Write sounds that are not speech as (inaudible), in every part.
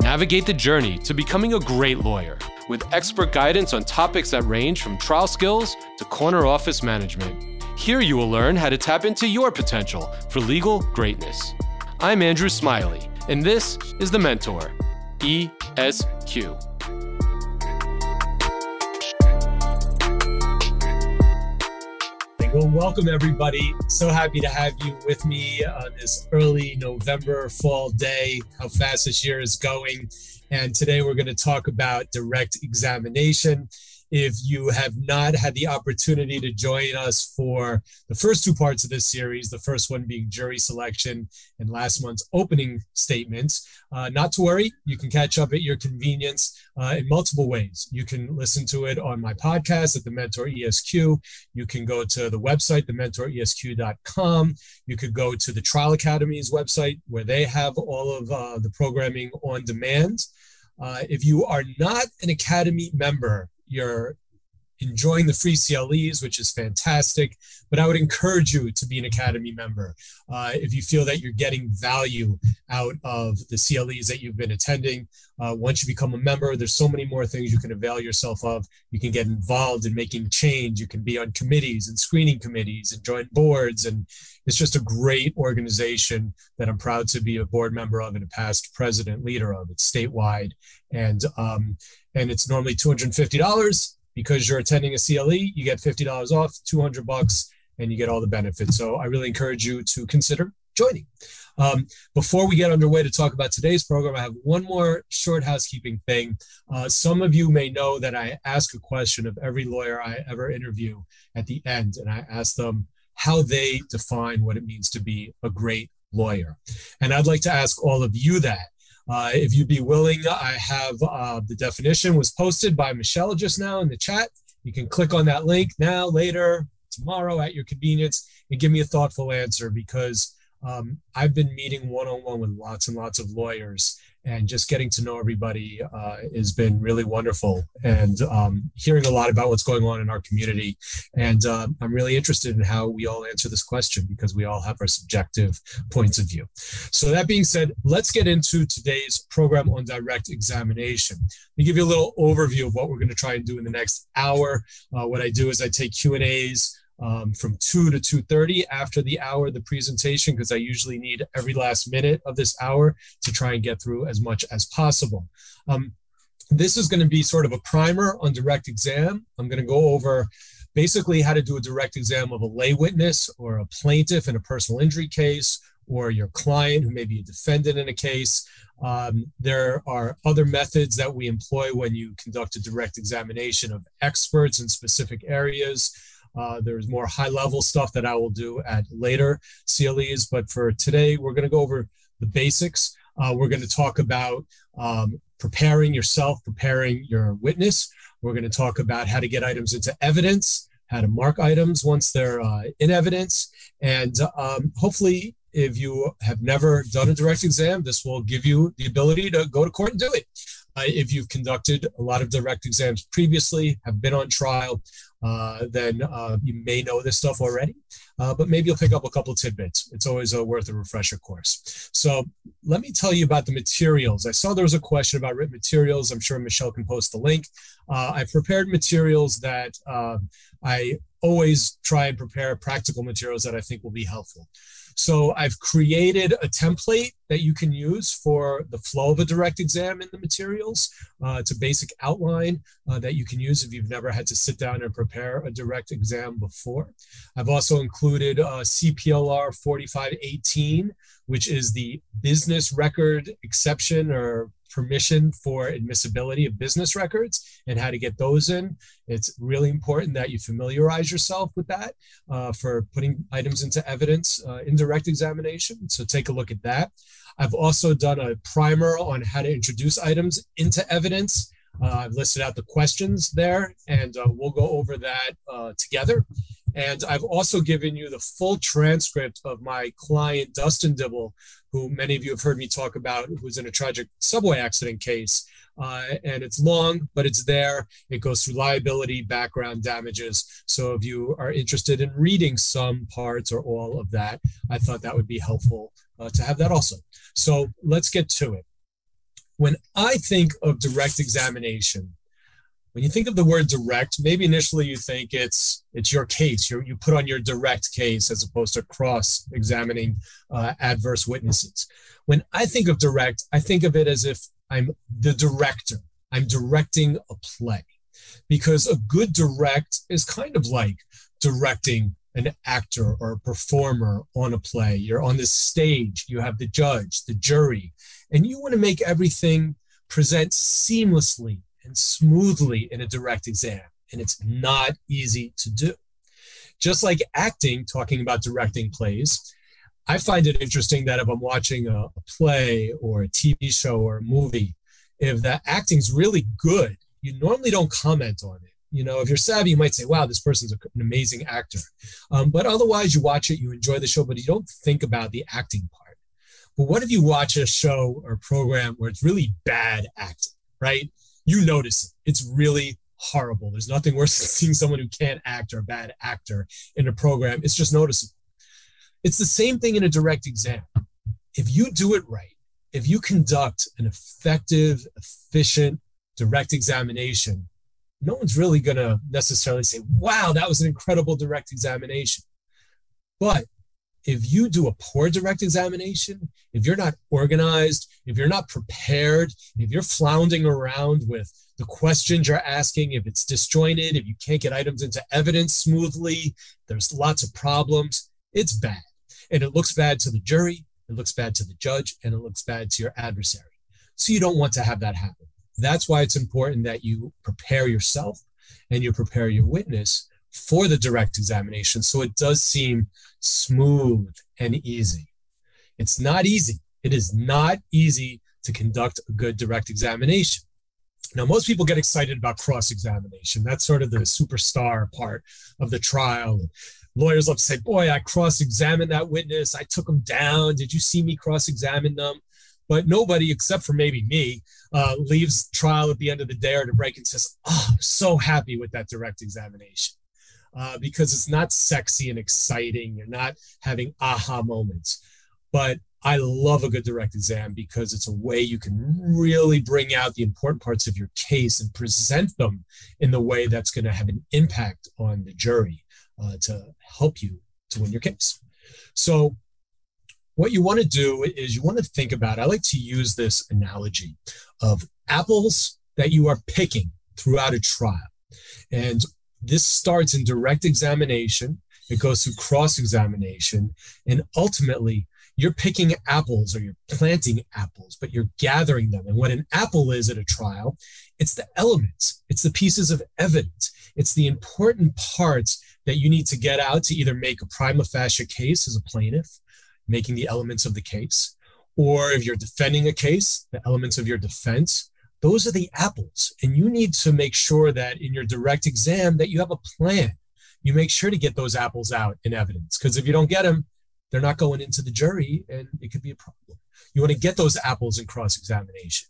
Navigate the journey to becoming a great lawyer with expert guidance on topics that range from trial skills to corner office management. Here you will learn how to tap into your potential for legal greatness. I'm Andrew Smiley, and this is The Mentor, ESQ. Well, welcome everybody. So happy to have you with me on this early November fall day. How fast this year is going. And today we're going to talk about direct examination. If you have not had the opportunity to join us for the first two parts of this series, the first one being jury selection and last month's opening statements, uh, not to worry, you can catch up at your convenience uh, in multiple ways. You can listen to it on my podcast at the Mentor ESQ. You can go to the website, thementoresq.com. You could go to the Trial Academy's website where they have all of uh, the programming on demand. Uh, if you are not an Academy member, you're enjoying the free CLEs, which is fantastic. But I would encourage you to be an Academy member uh, if you feel that you're getting value out of the CLEs that you've been attending. Uh, once you become a member, there's so many more things you can avail yourself of. You can get involved in making change. You can be on committees and screening committees and join boards. And it's just a great organization that I'm proud to be a board member of and a past president leader of. It's statewide. And, um, and it's normally $250 because you're attending a CLE, you get $50 off, 200 bucks, and you get all the benefits. So I really encourage you to consider joining. Um, before we get underway to talk about today's program, I have one more short housekeeping thing. Uh, some of you may know that I ask a question of every lawyer I ever interview at the end, and I ask them how they define what it means to be a great lawyer. And I'd like to ask all of you that. Uh, if you'd be willing, I have uh, the definition was posted by Michelle just now in the chat. You can click on that link now, later, tomorrow at your convenience and give me a thoughtful answer because um, I've been meeting one on one with lots and lots of lawyers and just getting to know everybody uh, has been really wonderful. And um, hearing a lot about what's going on in our community. And uh, i'm really interested in how we all answer this question because we all have our subjective points of view. So that being said let's get into today's program on direct examination. Let me give you a little overview of what we're going to try and do in the next hour. Uh, what i do is i take q and a's um, from 2 to 2.30 after the hour of the presentation because i usually need every last minute of this hour to try and get through as much as possible. Um, this is going to be sort of a primer on direct exam. I'm going to go over basically how to do a direct exam of a lay witness or a plaintiff in a personal injury case or your client who may be a defendant in a case. Um, there are other methods that we employ when you conduct a direct examination of experts in specific areas uh, there's more high level stuff that I will do at later CLEs, but for today, we're going to go over the basics. Uh, we're going to talk about um, preparing yourself, preparing your witness. We're going to talk about how to get items into evidence, how to mark items once they're uh, in evidence, and um, hopefully, if you have never done a direct exam, this will give you the ability to go to court and do it. Uh, if you've conducted a lot of direct exams previously, have been on trial, uh, then uh, you may know this stuff already, uh, but maybe you'll pick up a couple tidbits. It's always uh, worth a refresher course. So let me tell you about the materials. I saw there was a question about written materials. I'm sure Michelle can post the link. Uh, I prepared materials that I always try and prepare practical materials that I think will be helpful. So I've created a template that you can use for the flow of a direct exam in the materials. Uh, it's a basic outline uh, that you can use if you've never had to sit down and prepare a direct exam before. I've also included uh, CPLR 4518, which is the business record exception or permission for admissibility of business records and how to get those in. It's really important that you familiarize yourself with that uh, for putting items into evidence uh, in direct examination. So take a look at that. I've also done a primer on how to introduce items into evidence. Uh, I've listed out the questions there, and uh, we'll go over that uh, together. And I've also given you the full transcript of my client, Dustin Dibble, who many of you have heard me talk about, who's in a tragic subway accident case. uh, and it's long, but it's there. It goes through liability, background damages. So if you are interested in reading some parts or all of that, I thought that would be helpful uh, to have that also. So let's get to it. When I think of direct examination, when you think of the word direct, maybe initially you think it's it's your case. You you put on your direct case as opposed to cross examining uh, adverse witnesses. When I think of direct, I think of it as if I'm the director. I'm directing a play because a good direct is kind of like directing an actor or a performer on a play. You're on the stage, you have the judge, the jury, and you want to make everything present seamlessly and smoothly in a direct exam. And it's not easy to do. Just like acting, talking about directing plays, I find it interesting that if I'm watching a, a play or a TV show or a movie, if the acting's really good, you normally don't comment on it. You know, if you're savvy, you might say, wow, this person's an amazing actor. Um, but otherwise, you watch it, you enjoy the show, but you don't think about the acting part. But what if you watch a show or program where it's really bad acting, right? You notice it. It's really horrible. There's nothing worse than (laughs) seeing someone who can't act or a bad actor in a program. It's just noticeable. It's the same thing in a direct exam. If you do it right, if you conduct an effective, efficient direct examination, no one's really going to necessarily say, wow, that was an incredible direct examination. But if you do a poor direct examination, if you're not organized, if you're not prepared, if you're floundering around with the questions you're asking, if it's disjointed, if you can't get items into evidence smoothly, there's lots of problems, it's bad. And it looks bad to the jury, it looks bad to the judge, and it looks bad to your adversary. So you don't want to have that happen. That's why it's important that you prepare yourself and you prepare your witness for the direct examination so it does seem smooth and easy. It's not easy. It is not easy to conduct a good direct examination. Now, most people get excited about cross examination. That's sort of the superstar part of the trial. Lawyers love to say, Boy, I cross examined that witness. I took them down. Did you see me cross examine them? But nobody, except for maybe me, uh, leaves trial at the end of the day or to break and says, Oh, I'm so happy with that direct examination. Uh, because it's not sexy and exciting. You're not having aha moments. But I love a good direct exam because it's a way you can really bring out the important parts of your case and present them in the way that's going to have an impact on the jury uh, to help you to win your case. So, what you want to do is you want to think about, I like to use this analogy of apples that you are picking throughout a trial. And this starts in direct examination, it goes through cross examination, and ultimately, you're picking apples or you're planting apples, but you're gathering them. And what an apple is at a trial, it's the elements, it's the pieces of evidence, it's the important parts that you need to get out to either make a prima facie case as a plaintiff, making the elements of the case, or if you're defending a case, the elements of your defense. Those are the apples. And you need to make sure that in your direct exam that you have a plan. You make sure to get those apples out in evidence because if you don't get them, they're not going into the jury and it could be a problem. You want to get those apples in cross examination.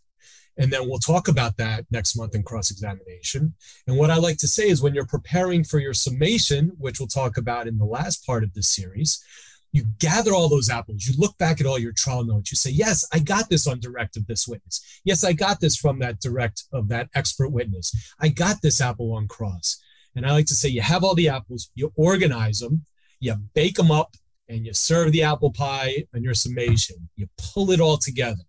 And then we'll talk about that next month in cross examination. And what I like to say is when you're preparing for your summation, which we'll talk about in the last part of this series, you gather all those apples. You look back at all your trial notes. You say, Yes, I got this on direct of this witness. Yes, I got this from that direct of that expert witness. I got this apple on cross. And I like to say, You have all the apples, you organize them, you bake them up and you serve the apple pie on your summation. You pull it all together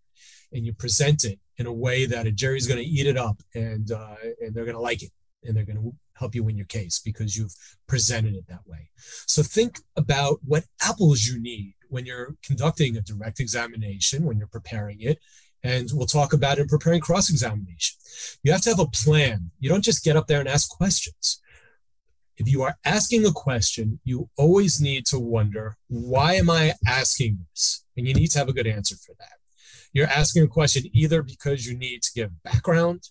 and you present it in a way that a jury's going to eat it up and uh, and they're going to like it and they're going to help you win your case because you've presented it that way. So think about what apples you need when you're conducting a direct examination, when you're preparing it. And we'll talk about it in preparing cross examination. You have to have a plan. You don't just get up there and ask questions if you are asking a question, you always need to wonder, why am I asking this? And you need to have a good answer for that. You're asking a question either because you need to give background,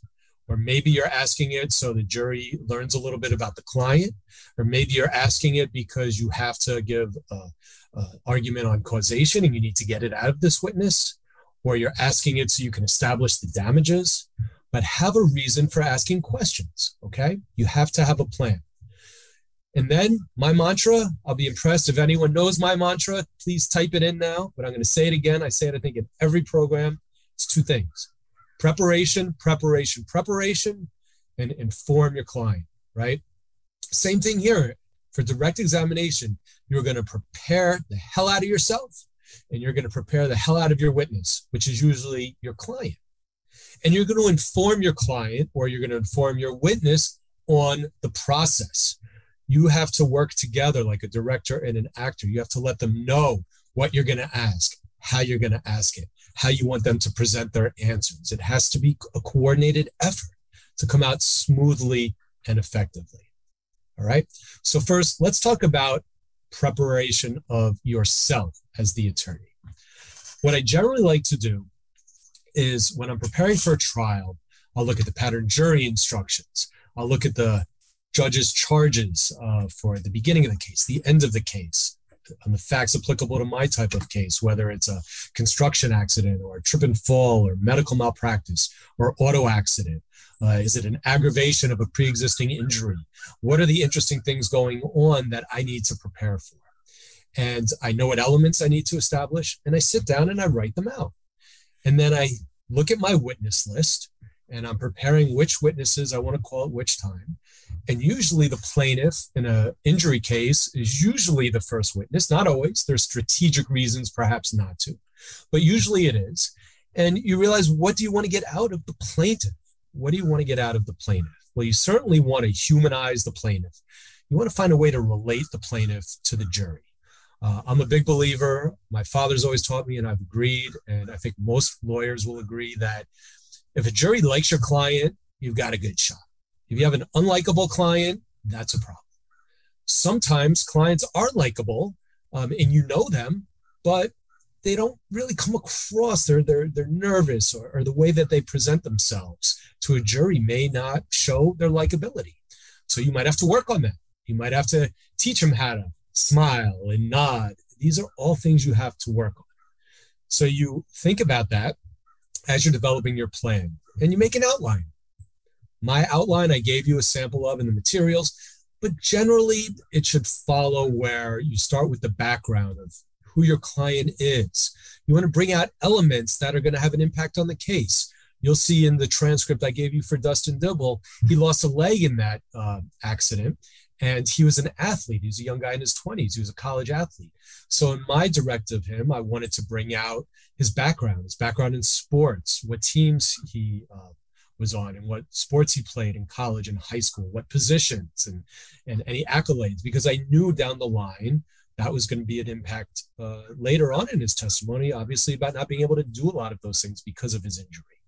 or maybe you're asking it so the jury learns a little bit about the client, or maybe you're asking it because you have to give an argument on causation and you need to get it out of this witness, or you're asking it so you can establish the damages, but have a reason for asking questions. Okay. You have to have a plan. And then my mantra, I'll be impressed if anyone knows my mantra. Please type it in now, but I'm going to say it again. I say it, I think, in every program. It's two things preparation, preparation, preparation, and inform your client, right? Same thing here. For direct examination, you're going to prepare the hell out of yourself and you're going to prepare the hell out of your witness, which is usually your client. And you're going to inform your client or you're going to inform your witness on the process. You have to work together like a director and an actor. You have to let them know what you're going to ask, how you're going to ask it, how you want them to present their answers. It has to be a coordinated effort to come out smoothly and effectively. All right. So, first, let's talk about preparation of yourself as the attorney. What I generally like to do is when I'm preparing for a trial, I'll look at the pattern jury instructions. I'll look at the judge's charges uh, for the beginning of the case, the end of the case, on the facts applicable to my type of case, whether it's a construction accident or a trip and fall or medical malpractice or auto accident. Uh, is it an aggravation of a pre existing injury? What are the interesting things going on that I need to prepare for? And I know what elements I need to establish, and I sit down and I write them out. And then I look at my witness list and I'm preparing which witnesses I want to call at which time. And usually the plaintiff in an injury case is usually the first witness, not always. There's strategic reasons perhaps not to, but usually it is. And you realize what do you want to get out of the plaintiff? What do you want to get out of the plaintiff? Well, you certainly want to humanize the plaintiff. You want to find a way to relate the plaintiff to the jury. Uh, I'm a big believer. My father's always taught me, and I've agreed, and I think most lawyers will agree that if a jury likes your client, you've got a good shot. If you have an unlikable client, that's a problem. Sometimes clients are likable, um, and you know them, but they don't really come across. They're they're they're nervous, or, or the way that they present themselves to a jury may not show their likability. So you might have to work on that. You might have to teach them how to smile and nod. These are all things you have to work on. So you think about that as you're developing your plan and you make an outline. My outline I gave you a sample of in the materials, but generally it should follow where you start with the background of who your client is. You want to bring out elements that are going to have an impact on the case. You'll see in the transcript I gave you for Dustin Dibble, he lost a leg in that uh, accident and he was an athlete. He was a young guy in his 20s. He was a college athlete. So, in my direct of him, I wanted to bring out his background, his background in sports, what teams he uh, was on, and what sports he played in college and high school, what positions, and, and any accolades, because I knew down the line that was going to be an impact uh, later on in his testimony, obviously, about not being able to do a lot of those things because of his injury.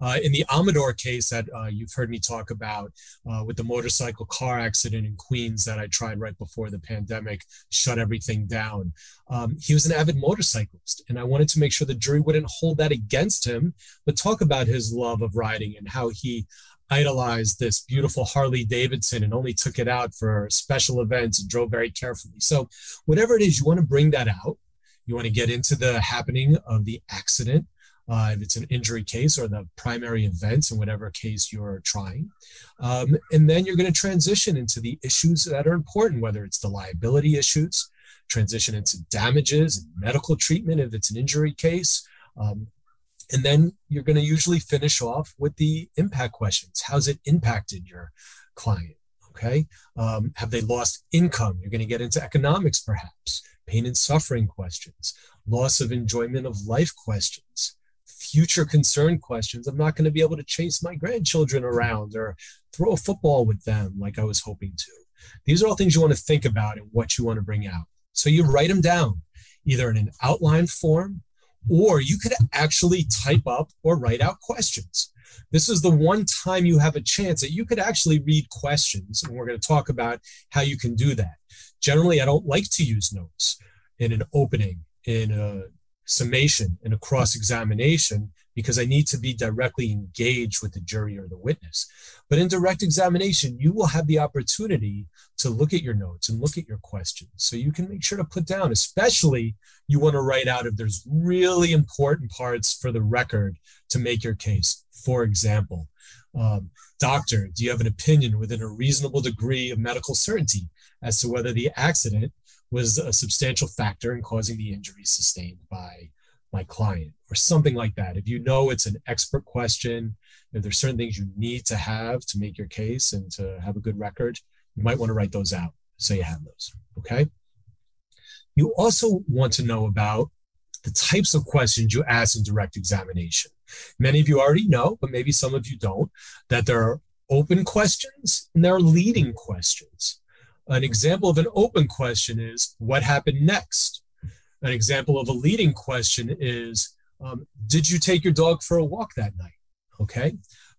Uh, in the Amador case that uh, you've heard me talk about uh, with the motorcycle car accident in Queens that I tried right before the pandemic shut everything down, um, he was an avid motorcyclist. And I wanted to make sure the jury wouldn't hold that against him, but talk about his love of riding and how he idolized this beautiful Harley Davidson and only took it out for special events and drove very carefully. So, whatever it is, you want to bring that out. You want to get into the happening of the accident uh, if it's an injury case or the primary events in whatever case you're trying. Um, and then you're going to transition into the issues that are important, whether it's the liability issues, transition into damages and medical treatment if it's an injury case. Um, and then you're going to usually finish off with the impact questions. How's it impacted your client? Okay. Um, have they lost income? You're going to get into economics, perhaps, pain and suffering questions, loss of enjoyment of life questions future concern questions, I'm not going to be able to chase my grandchildren around or throw a football with them like I was hoping to. These are all things you want to think about and what you want to bring out. So you write them down either in an outline form or you could actually type up or write out questions. This is the one time you have a chance that you could actually read questions, and we're going to talk about how you can do that. Generally, I don't like to use notes in an opening, in a summation and a cross examination because I need to be directly engaged with the jury or the witness. But in direct examination, you will have the opportunity to look at your notes and look at your questions. So you can make sure to put down, especially you want to write out if there's really important parts for the record to make your case. For example, Um, doctor, do you have an opinion within a reasonable degree of medical certainty as to whether the accident was a substantial factor in causing the injury sustained by my client or something like that? If you know it's an expert question, if there's certain things you need to have to make your case and to have a good record, you might want to write those out so you have those. Okay. You also want to know about the types of questions you ask in direct examination. Many of you already know, but maybe some of you don't, that there are open questions and there are leading questions. An example of an open question is what happened next? An example of a leading question is um, Did you take your dog for a walk that night? Okay.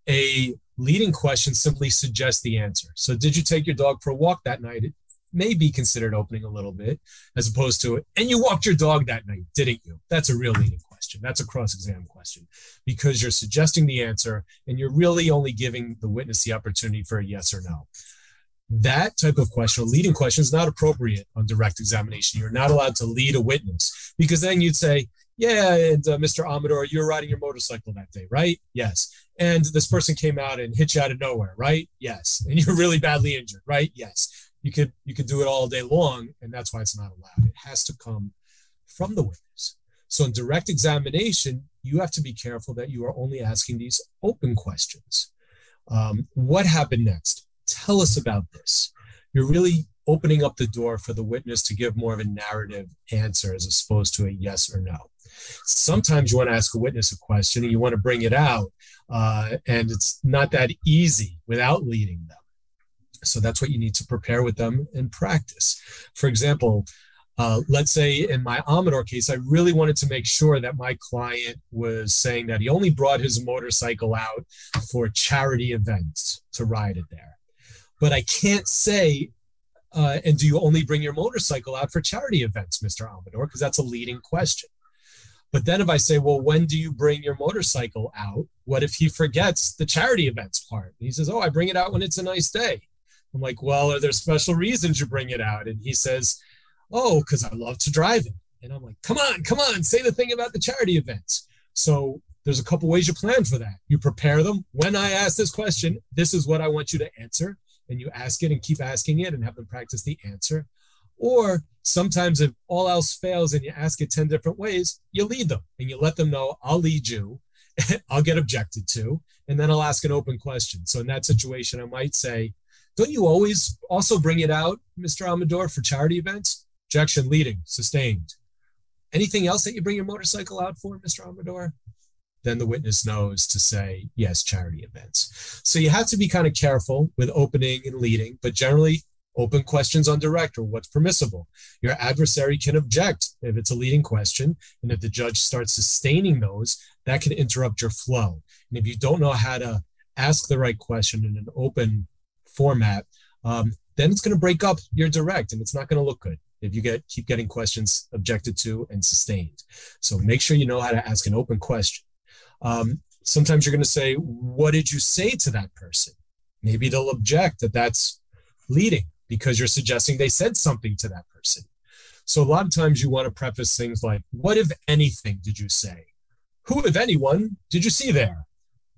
A leading question simply suggests the answer. So, did you take your dog for a walk that night? It may be considered opening a little bit, as opposed to, and you walked your dog that night, didn't you? That's a real leading question. That's a cross exam question because you're suggesting the answer and you're really only giving the witness the opportunity for a yes or no. That type of question, a leading question, is not appropriate on direct examination. You're not allowed to lead a witness because then you'd say, yeah, and uh, Mr. Amador, you're riding your motorcycle that day, right? Yes. And this person came out and hit you out of nowhere, right? Yes. And you're really badly injured, right? Yes. You could you could do it all day long, and that's why it's not allowed. It has to come from the witness. So in direct examination, you have to be careful that you are only asking these open questions. Um, what happened next? Tell us about this. You're really opening up the door for the witness to give more of a narrative answer as opposed to a yes or no. Sometimes you want to ask a witness a question and you want to bring it out, uh, and it's not that easy without leading them. So that's what you need to prepare with them and practice. For example, uh, let's say in my Amador case, I really wanted to make sure that my client was saying that he only brought his motorcycle out for charity events to ride it there. But I can't say, uh, and do you only bring your motorcycle out for charity events, Mr. Amador? Because that's a leading question. But then if I say, well, when do you bring your motorcycle out? What if he forgets the charity events part? And he says, oh, I bring it out when it's a nice day. I'm like, well, are there special reasons you bring it out? And he says, oh, because I love to drive it. And I'm like, come on, come on, say the thing about the charity events. So there's a couple ways you plan for that. You prepare them. When I ask this question, this is what I want you to answer. And you ask it and keep asking it and have them practice the answer. Or sometimes if all else fails and you ask it 10 different ways, you lead them and you let them know, I'll lead you. (laughs) I'll get objected to, and then I'll ask an open question. So in that situation, I might say, don't you always also bring it out, Mr. Amador, for charity events? Objection, leading, sustained. Anything else that you bring your motorcycle out for, Mr. Amador? Then the witness knows to say, yes, charity events. So you have to be kind of careful with opening and leading, but generally open questions on direct or what's permissible. Your adversary can object if it's a leading question. And if the judge starts sustaining those, that can interrupt your flow. And if you don't know how to ask the right question in an open format, um, then it's going to break up your direct and it's not going to look good if you get keep getting questions objected to and sustained. So make sure you know how to ask an open question. Um, sometimes you're going to say, "What did you say to that person?" Maybe they'll object that that's leading because you're suggesting they said something to that person. So a lot of times you want to preface things like, What, if anything, did you say? Who, if anyone, did you see there?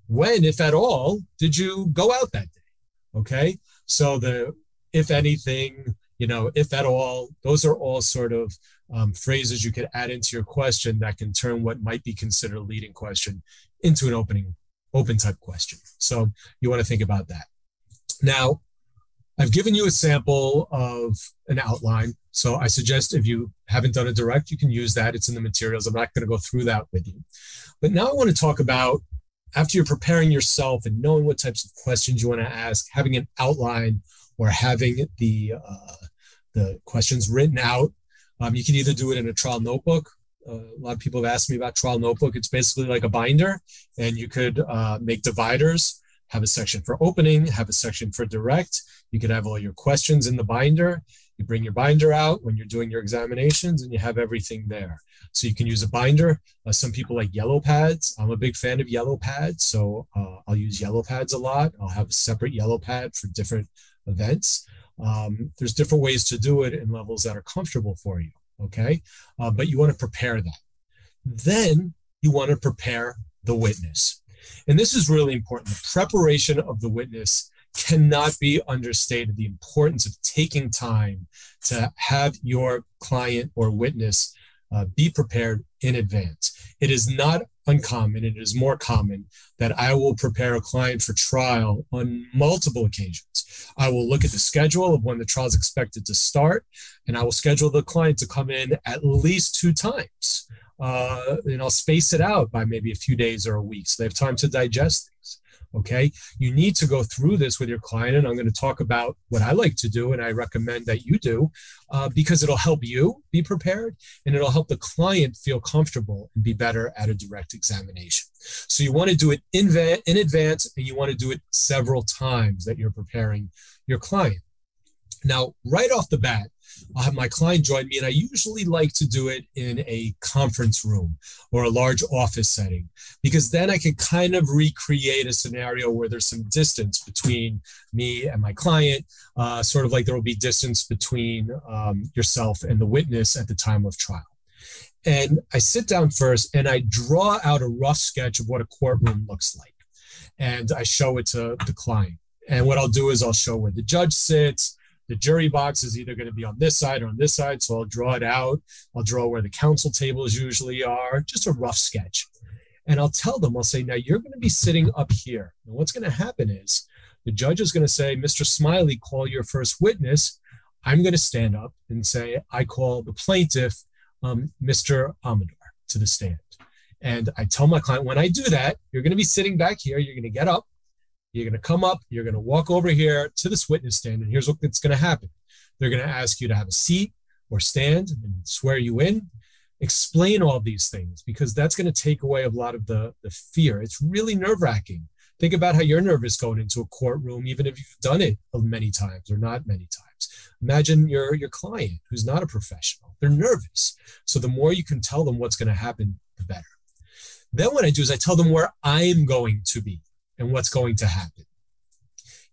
When, if at all, did you go out that day? Okay. So the if anything, you know, if at all, those are all sort of um, phrases you could add into your question that can turn what might be considered a leading question into an opening, open type question. So you want to think about that. Now, I've given you a sample of an outline. So I suggest if you haven't done a direct, you can use that. It's in the materials. I'm not going to go through that with you. But now I want to talk about after you're preparing yourself and knowing what types of questions you want to ask, having an outline or having the uh, the questions written out. Um, you can either do it in a trial notebook. Uh, a lot of people have asked me about trial notebook. It's basically like a binder, and you could uh, make dividers have a section for opening, have a section for direct. You could have all your questions in the binder. You bring your binder out when you're doing your examinations and you have everything there. So you can use a binder. Uh, some people like yellow pads. I'm a big fan of yellow pads. So uh, I'll use yellow pads a lot. I'll have a separate yellow pad for different events. Um, there's different ways to do it in levels that are comfortable for you. Okay. Uh, but you want to prepare that. Then you want to prepare the witness. And this is really important. The preparation of the witness cannot be understated. The importance of taking time to have your client or witness uh, be prepared in advance. It is not uncommon, it is more common that I will prepare a client for trial on multiple occasions. I will look at the schedule of when the trial is expected to start, and I will schedule the client to come in at least two times. Uh, and I'll space it out by maybe a few days or a week so they have time to digest things. Okay. You need to go through this with your client. And I'm going to talk about what I like to do and I recommend that you do uh, because it'll help you be prepared and it'll help the client feel comfortable and be better at a direct examination. So you want to do it in, va- in advance and you want to do it several times that you're preparing your client. Now, right off the bat, I'll have my client join me, and I usually like to do it in a conference room or a large office setting because then I can kind of recreate a scenario where there's some distance between me and my client, uh, sort of like there will be distance between um, yourself and the witness at the time of trial. And I sit down first and I draw out a rough sketch of what a courtroom looks like. And I show it to the client. And what I'll do is I'll show where the judge sits, the jury box is either going to be on this side or on this side. So I'll draw it out. I'll draw where the counsel tables usually are, just a rough sketch. And I'll tell them, I'll say, now you're going to be sitting up here. And what's going to happen is the judge is going to say, Mr. Smiley, call your first witness. I'm going to stand up and say, I call the plaintiff, um, Mr. Amador, to the stand. And I tell my client, when I do that, you're going to be sitting back here. You're going to get up. You're going to come up, you're going to walk over here to this witness stand, and here's what's going to happen. They're going to ask you to have a seat or stand and swear you in. Explain all these things because that's going to take away a lot of the, the fear. It's really nerve wracking. Think about how you're nervous going into a courtroom, even if you've done it many times or not many times. Imagine your, your client who's not a professional. They're nervous. So the more you can tell them what's going to happen, the better. Then what I do is I tell them where I'm going to be and what's going to happen.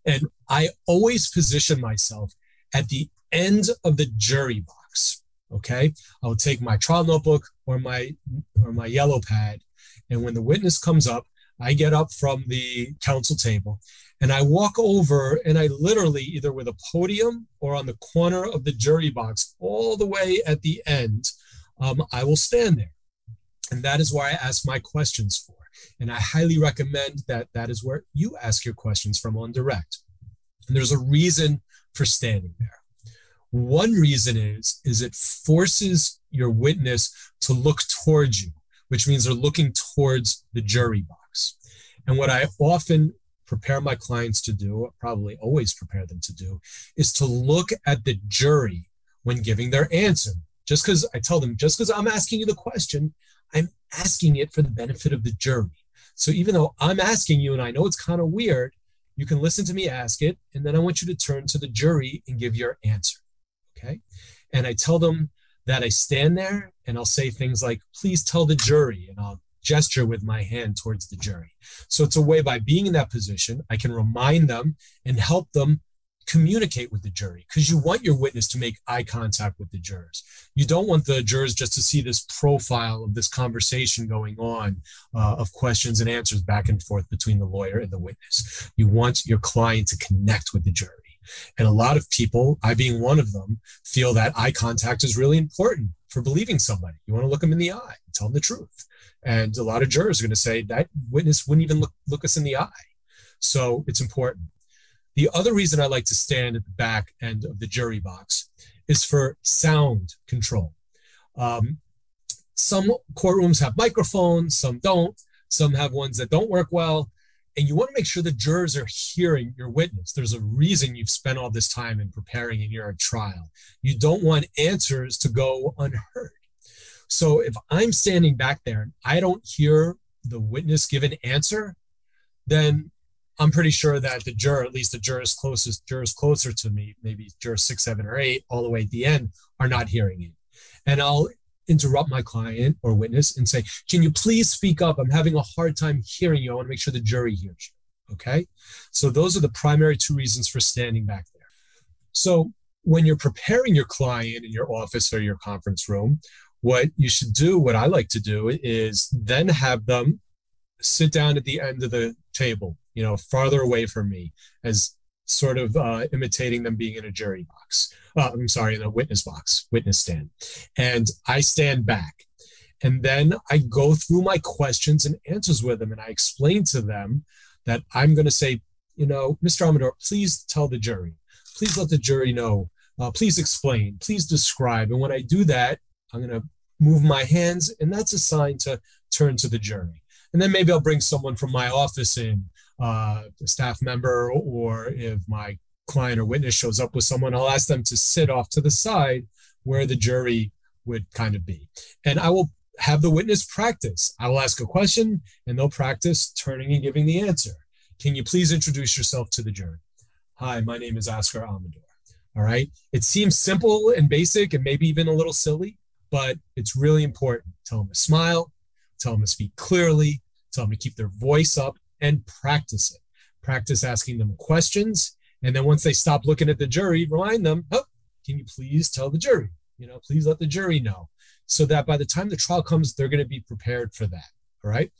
And I always position myself at the end of the jury box. Okay. I will take my trial notebook or my or my yellow pad. And when the witness comes up, I get up from the counsel table and I walk over and I literally either with a podium or on the corner of the jury box, all the way at the end, um, I will stand there. And that is where I ask my questions for. And I highly recommend that that is where you ask your questions from on direct. And there's a reason for standing there. One reason is is it forces your witness to look towards you, which means they're looking towards the jury box. And what I often prepare my clients to do, probably always prepare them to do, is to look at the jury when giving their answer. Just because I tell them, just because I'm asking you the question, I'm asking it for the benefit of the jury. So even though I'm asking you, and I know it's kind of weird, you can listen to me ask it, and then I want you to turn to the jury and give your answer. Okay. And I tell them that I stand there and I'll say things like, please tell the jury, and I'll gesture with my hand towards the jury. So it's a way by being in that position, I can remind them and help them communicate with the jury because you want your witness to make eye contact with the jurors. You don't want the jurors just to see this profile of this conversation going on uh, of questions and answers back and forth between the lawyer and the witness. You want your client to connect with the jury. And a lot of people, I being one of them, feel that eye contact is really important for believing somebody. You want to look them in the eye, tell them the truth. And a lot of jurors are going to say that witness wouldn't even look, look us in the eye. So it's important. The other reason I like to stand at the back end of the jury box is for sound control. Um, some courtrooms have microphones, some don't. Some have ones that don't work well. And you want to make sure the jurors are hearing your witness. There's a reason you've spent all this time in preparing and you're at trial. You don't want answers to go unheard. So if I'm standing back there and I don't hear the witness give an answer, then I'm pretty sure that the juror, at least the jurors closest, jurors closer to me, maybe jurors six, seven, or eight, all the way at the end, are not hearing it. And I'll interrupt my client or witness and say, Can you please speak up? I'm having a hard time hearing you. I want to make sure the jury hears you. Okay. So those are the primary two reasons for standing back there. So when you're preparing your client in your office or your conference room, what you should do, what I like to do, is then have them sit down at the end of the table, you know, farther away from me, as sort of uh, imitating them being in a jury box. Uh, I'm sorry, in a witness box, witness stand. And I stand back. And then I go through my questions and answers with them. And I explain to them that I'm going to say, you know, Mr. Amador, please tell the jury. Please let the jury know. Uh, please explain. Please describe. And when I do that, I'm going to move my hands, and that's a sign to turn to the jury. And then maybe I'll bring someone from my office in, uh, a staff member, or if my client or witness shows up with someone, I'll ask them to sit off to the side where the jury would kind of be. And I will have the witness practice. I will ask a question and they'll practice turning and giving the answer. Can you please introduce yourself to the jury? Hi, my name is Oscar Amador. All right. It seems simple and basic and maybe even a little silly, but it's really important. Tell them to smile, tell them to speak clearly, tell them to keep their voice up and practice it. Practice asking them questions. And then once they stop looking at the jury, remind them, oh, can you please tell the jury? You know, please let the jury know so that by the time the trial comes, they're going to be prepared for that. All right.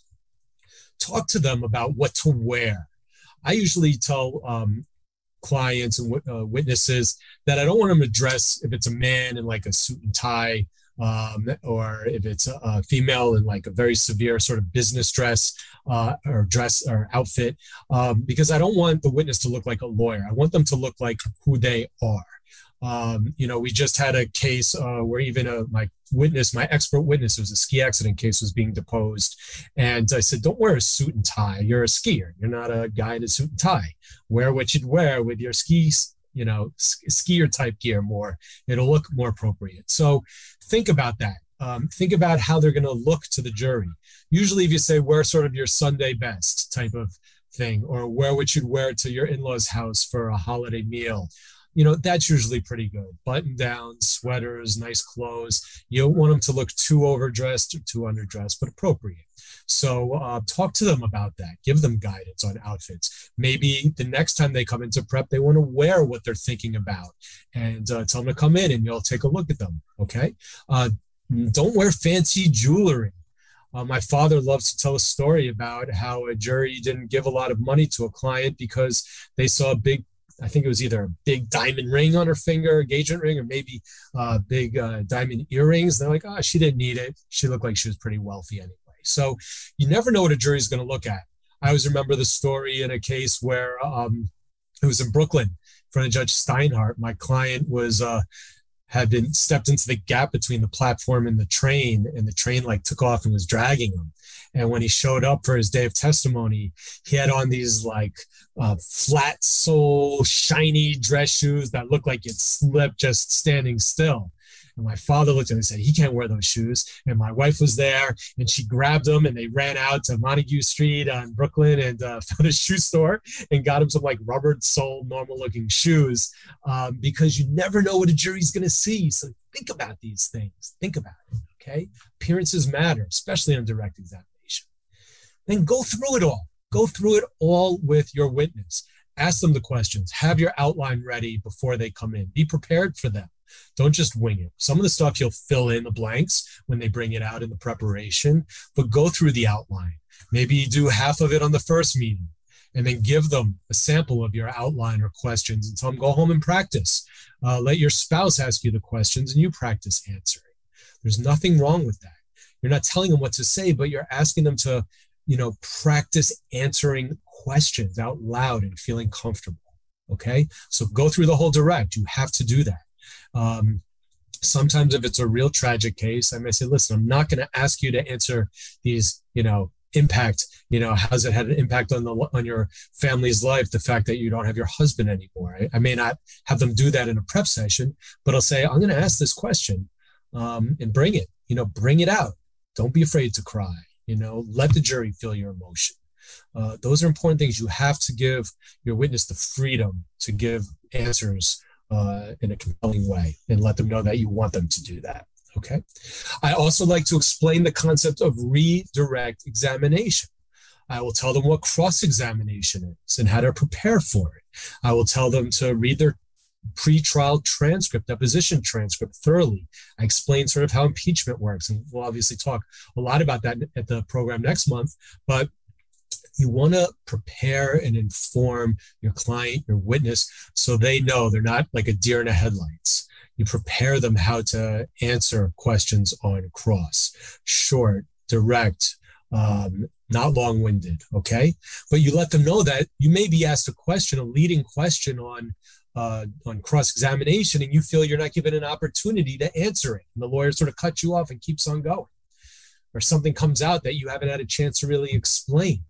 Talk to them about what to wear. I usually tell um, clients and uh, witnesses that I don't want them to dress if it's a man in like a suit and tie, um, or if it's a, female in like a very severe sort of business dress uh, or dress or outfit, um, because I don't want the witness to look like a lawyer. I want them to look like who they are. Um, you know, we just had a case uh, where even a, my witness, my expert witness, it was a ski accident case, was being deposed. And I said, don't wear a suit and tie. You're a skier. You're not a guy in a suit and tie. Wear what you'd wear with your skis, you know, skier type gear more. It'll look more appropriate. So think about that. Um, think about how they're going to look to the jury. Usually, if you say wear sort of your Sunday best type of thing, or wear what you'd wear to your in law's house for a holiday meal, you know, that's usually pretty good. Button down, sweaters, nice clothes. You don't want them to look too overdressed or too underdressed, but appropriate. So uh, talk to them about that. Give them guidance on outfits. Maybe the next time they come into prep, they want to wear what they're thinking about and uh, tell them to come in and you'll take a look at them. Okay. Uh, don't wear fancy jewelry. Uh, my father loves to tell a story about how a jury didn't give a lot of money to a client because they saw a big I think it was either a big diamond ring on her finger, engagement ring, or maybe uh, big uh, diamond earrings. And they're like, oh, she didn't need it. She looked like she was pretty wealthy anyway. So you never know what a jury is going to look at. I always remember the story in a case where um, it was in Brooklyn in front of Judge Steinhardt. My client was uh, had been stepped into the gap between the platform and the train, and the train like took off and was dragging him. And when he showed up for his day of testimony, he had on these like uh, flat sole, shiny dress shoes that looked like it slipped just standing still. And my father looked at him and said, he can't wear those shoes. And my wife was there and she grabbed them and they ran out to Montague Street on Brooklyn and uh, (laughs) found a shoe store and got him some like rubber sole, normal looking shoes um, because you never know what a jury's going to see. So think about these things. Think about it. Okay. Appearances matter, especially on direct examination. Then go through it all. Go through it all with your witness. Ask them the questions. Have your outline ready before they come in. Be prepared for them. Don't just wing it. Some of the stuff you'll fill in the blanks when they bring it out in the preparation, but go through the outline. Maybe you do half of it on the first meeting and then give them a sample of your outline or questions and tell them go home and practice. Uh, let your spouse ask you the questions and you practice answering. There's nothing wrong with that. You're not telling them what to say, but you're asking them to, you know, practice answering questions out loud and feeling comfortable. Okay. So go through the whole direct. You have to do that. Um, sometimes if it's a real tragic case, I may say, listen, I'm not going to ask you to answer these, you know, impact, you know, how's it had an impact on the on your family's life, the fact that you don't have your husband anymore. I, I may not have them do that in a prep session, but I'll say, I'm going to ask this question um, and bring it, you know, bring it out. Don't be afraid to cry, you know, let the jury feel your emotion. Uh, those are important things. You have to give your witness the freedom to give answers uh, in a compelling way and let them know that you want them to do that. Okay. I also like to explain the concept of redirect examination. I will tell them what cross examination is and how to prepare for it. I will tell them to read their pre-trial transcript, deposition transcript thoroughly. I explain sort of how impeachment works, and we'll obviously talk a lot about that at the program next month. But you want to prepare and inform your client, your witness, so they know they're not like a deer in the headlights. You prepare them how to answer questions on cross, short, direct, um, not long winded. Okay. But you let them know that you may be asked a question, a leading question on. Uh, on cross examination, and you feel you're not given an opportunity to answer it. And the lawyer sort of cuts you off and keeps on going. Or something comes out that you haven't had a chance to really explain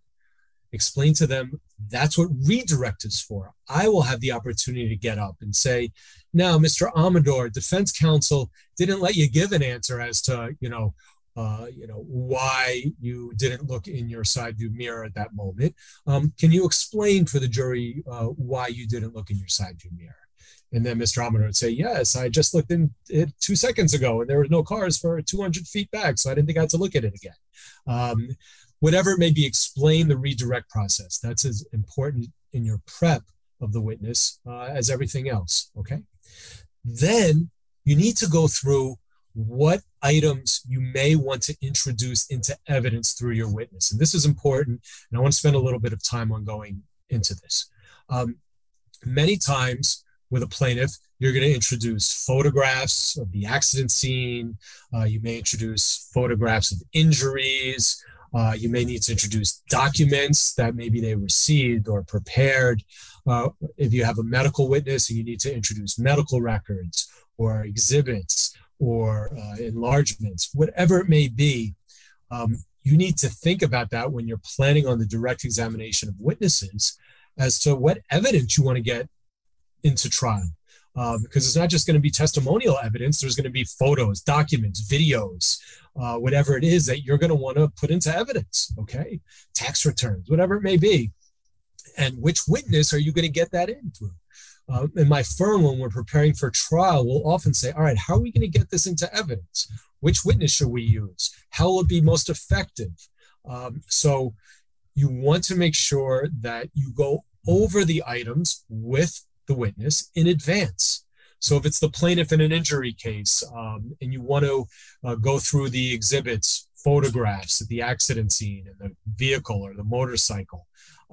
explain to them that's what redirect is for. I will have the opportunity to get up and say, now, Mr. Amador, defense counsel didn't let you give an answer as to, you know, uh, you know why you didn't look in your side view mirror at that moment. Um, can you explain for the jury uh, why you didn't look in your side view mirror? And then Mr. Amador would say, Yes, I just looked in it two seconds ago and there were no cars for 200 feet back. So I didn't think I had to look at it again. Um, whatever it may be, explain the redirect process. That's as important in your prep of the witness uh, as everything else. Okay. Then you need to go through what items you may want to introduce into evidence through your witness. And this is important. And I want to spend a little bit of time on going into this. Um, many times with a plaintiff, you're going to introduce photographs of the accident scene. Uh, you may introduce photographs of injuries. Uh, you may need to introduce documents that maybe they received or prepared. Uh, if you have a medical witness and you need to introduce medical records or exhibits or uh, enlargements, whatever it may be, um, you need to think about that when you're planning on the direct examination of witnesses as to what evidence you want to get into trial. Um, because it's not just going to be testimonial evidence, there's going to be photos, documents, videos, uh, whatever it is that you're going to want to put into evidence, okay? Tax returns, whatever it may be. And which witness are you going to get that in through? Uh, in my firm, when we're preparing for trial, we'll often say, all right, how are we going to get this into evidence? Which witness should we use? How will it be most effective? Um, so you want to make sure that you go over the items with the witness in advance. So if it's the plaintiff in an injury case um, and you want to uh, go through the exhibits, photographs of the accident scene and the vehicle or the motorcycle,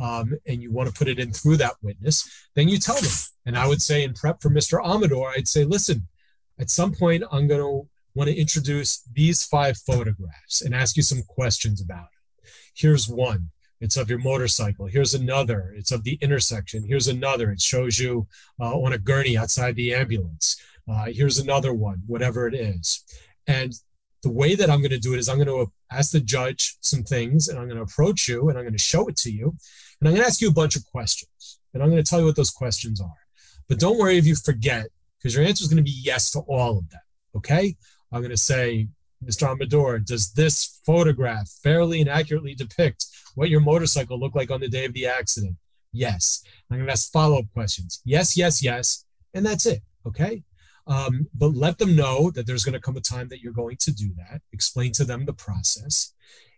um, and you want to put it in through that witness, then you tell them. And I would say in prep for Mr. Amador, I'd say, listen, at some point I'm going to want to introduce these five photographs and ask you some questions about it. Here's one. It's of your motorcycle. Here's another. It's of the intersection. Here's another. It shows you uh, on a gurney outside the ambulance. Uh, here's another one, whatever it is. And the way that I'm going to do it is I'm going to ask the judge some things and I'm going to approach you and I'm going to show it to you. And I'm going to ask you a bunch of questions. And I'm going to tell you what those questions are. But don't worry if you forget, because your answer is going to be yes to all of them. Okay? I'm going to say, Mr. Amador, does this photograph fairly and accurately depict what your motorcycle looked like on the day of the accident? Yes. I'm going to ask follow up questions. Yes, yes, yes. And that's it. Okay. Um, but let them know that there's going to come a time that you're going to do that. Explain to them the process.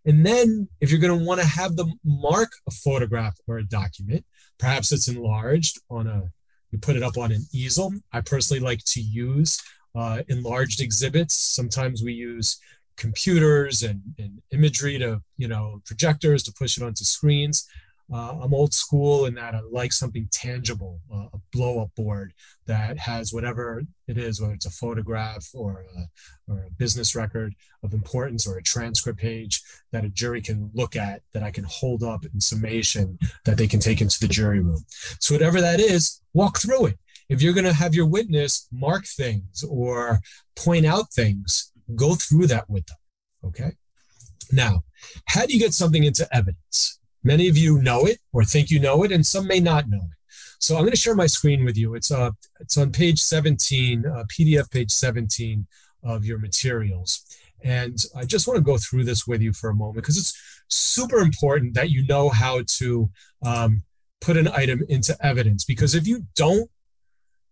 And then, if you're going to want to have them mark a photograph or a document, perhaps it's enlarged on a, you put it up on an easel. I personally like to use uh, enlarged exhibits. Sometimes we use computers and, and imagery to, you know, projectors to push it onto screens. Uh, I'm old school in that I like something tangible, uh, a blow up board that has whatever it is, whether it's a photograph or a, or a business record of importance or a transcript page that a jury can look at, that I can hold up in summation that they can take into the jury room. So, whatever that is, walk through it. If you're going to have your witness mark things or point out things, go through that with them. Okay. Now, how do you get something into evidence? Many of you know it or think you know it, and some may not know it. So I'm going to share my screen with you. It's uh, it's on page 17, uh, PDF page 17 of your materials. And I just want to go through this with you for a moment because it's super important that you know how to um, put an item into evidence. Because if you don't,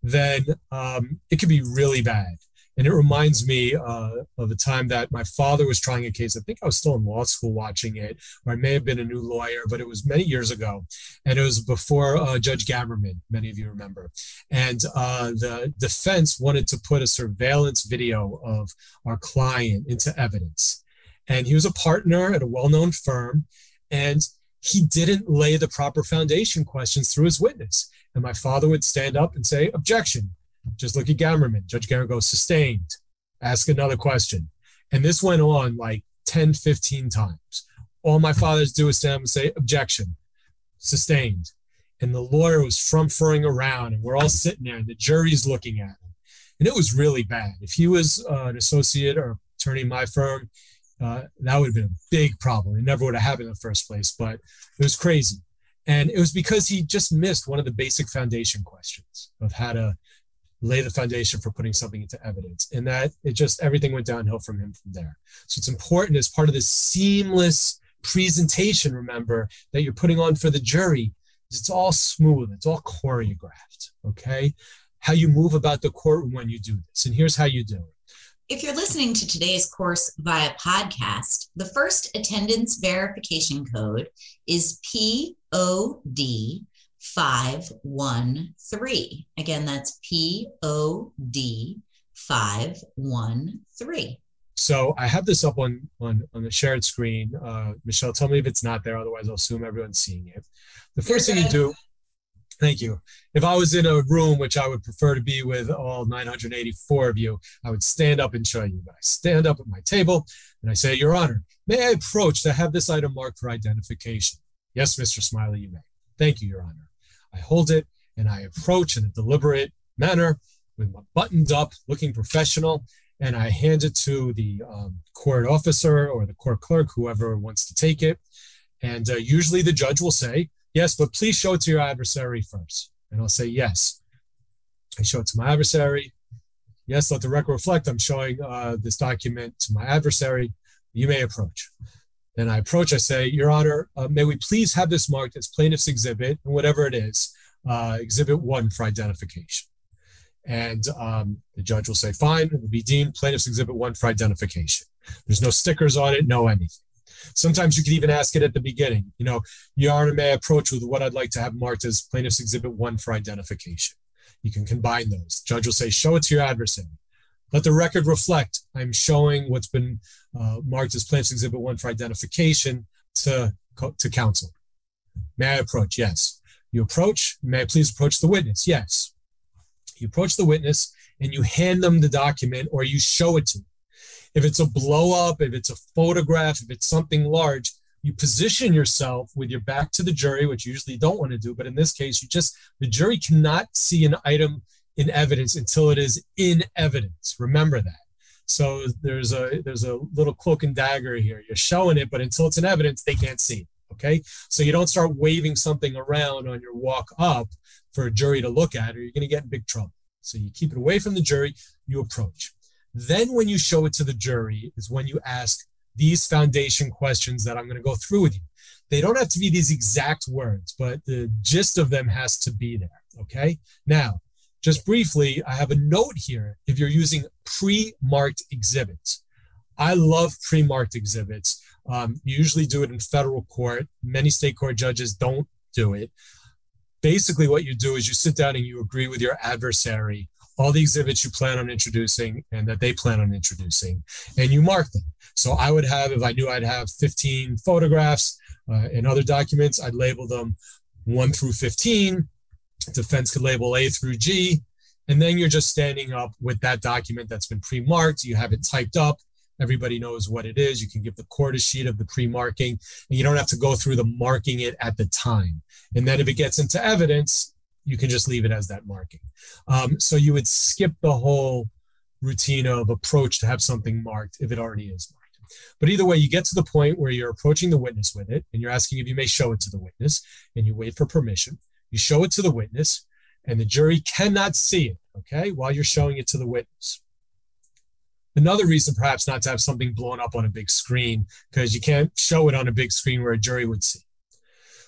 then um, it can be really bad. And it reminds me uh, of a time that my father was trying a case. I think I was still in law school watching it, or I may have been a new lawyer, but it was many years ago. And it was before uh, Judge Gammerman, many of you remember. And uh, the defense wanted to put a surveillance video of our client into evidence. And he was a partner at a well known firm. And he didn't lay the proper foundation questions through his witness. And my father would stand up and say, Objection. Just look at Gammerman. Judge Gammerman goes, Sustained. Ask another question. And this went on like 10, 15 times. All my fathers do is stand up and say, Objection. Sustained. And the lawyer was frumfering around, and we're all sitting there, and the jury's looking at him. And it was really bad. If he was uh, an associate or attorney in my firm, uh, that would have been a big problem. It never would have happened in the first place, but it was crazy. And it was because he just missed one of the basic foundation questions of how to lay the foundation for putting something into evidence. And that it just everything went downhill from him from there. So it's important as part of this seamless presentation, remember, that you're putting on for the jury. It's all smooth, it's all choreographed. Okay. How you move about the courtroom when you do this. And here's how you do it. If you're listening to today's course via podcast, the first attendance verification code is POD 513. Again, that's POD 513. So I have this up on on, on the shared screen. Uh, Michelle, tell me if it's not there. Otherwise, I'll assume everyone's seeing it. The 1st thing you do Thank you. If I was in a room, which I would prefer to be with all 984 of you, I would stand up and show you. But I stand up at my table and I say, Your Honor, may I approach to have this item marked for identification? Yes, Mr. Smiley, you may. Thank you, Your Honor. I hold it and I approach in a deliberate manner with my buttoned up, looking professional, and I hand it to the um, court officer or the court clerk, whoever wants to take it. And uh, usually the judge will say, Yes, but please show it to your adversary first. And I'll say, Yes. I show it to my adversary. Yes, let the record reflect. I'm showing uh, this document to my adversary. You may approach. Then I approach. I say, Your Honor, uh, may we please have this marked as plaintiff's exhibit, whatever it is, uh, exhibit one for identification. And um, the judge will say, Fine, it will be deemed plaintiff's exhibit one for identification. There's no stickers on it, no anything. Sometimes you could even ask it at the beginning. You know, Your Honor may I approach with what I'd like to have marked as plaintiff's exhibit one for identification. You can combine those. Judge will say, show it to your adversary. Let the record reflect. I'm showing what's been uh, marked as Plants exhibit one for identification to, to counsel. May I approach? Yes. You approach. May I please approach the witness? Yes. You approach the witness and you hand them the document or you show it to them. If it's a blow up, if it's a photograph, if it's something large, you position yourself with your back to the jury, which you usually don't want to do. But in this case, you just, the jury cannot see an item in evidence until it is in evidence. Remember that. So there's a there's a little cloak and dagger here. You're showing it, but until it's in evidence, they can't see it. Okay. So you don't start waving something around on your walk up for a jury to look at, or you're going to get in big trouble. So you keep it away from the jury, you approach. Then, when you show it to the jury, is when you ask these foundation questions that I'm going to go through with you. They don't have to be these exact words, but the gist of them has to be there. Okay. Now, just briefly, I have a note here if you're using pre marked exhibits. I love pre marked exhibits. Um, you usually do it in federal court. Many state court judges don't do it. Basically, what you do is you sit down and you agree with your adversary all the exhibits you plan on introducing and that they plan on introducing, and you mark them. So I would have, if I knew I'd have 15 photographs uh, and other documents, I'd label them 1 through 15. Defense could label A through G. And then you're just standing up with that document that's been pre marked. You have it typed up. Everybody knows what it is. You can give the court a sheet of the pre marking, and you don't have to go through the marking it at the time. And then if it gets into evidence, you can just leave it as that marking. Um, so you would skip the whole routine of approach to have something marked if it already is marked. But either way, you get to the point where you're approaching the witness with it and you're asking if you may show it to the witness and you wait for permission. You show it to the witness and the jury cannot see it, okay, while you're showing it to the witness. Another reason, perhaps, not to have something blown up on a big screen because you can't show it on a big screen where a jury would see.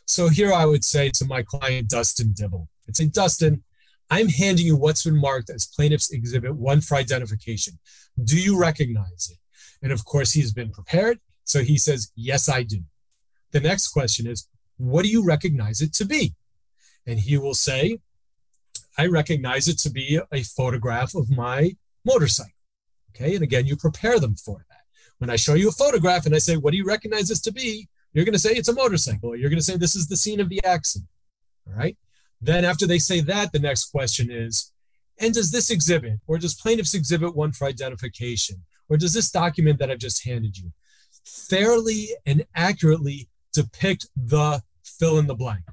So here I would say to my client, Dustin Dibble, I'd say, Dustin, I'm handing you what's been marked as plaintiff's exhibit one for identification. Do you recognize it? And of course, he's been prepared. So he says, Yes, I do. The next question is, What do you recognize it to be? And he will say, I recognize it to be a photograph of my motorcycle. Okay. And again, you prepare them for that. When I show you a photograph and I say, What do you recognize this to be? You're going to say it's a motorcycle, or you're going to say this is the scene of the accident. All right. Then, after they say that, the next question is, and does this exhibit, or does plaintiff's exhibit one for identification, or does this document that I've just handed you fairly and accurately depict the fill in the blank?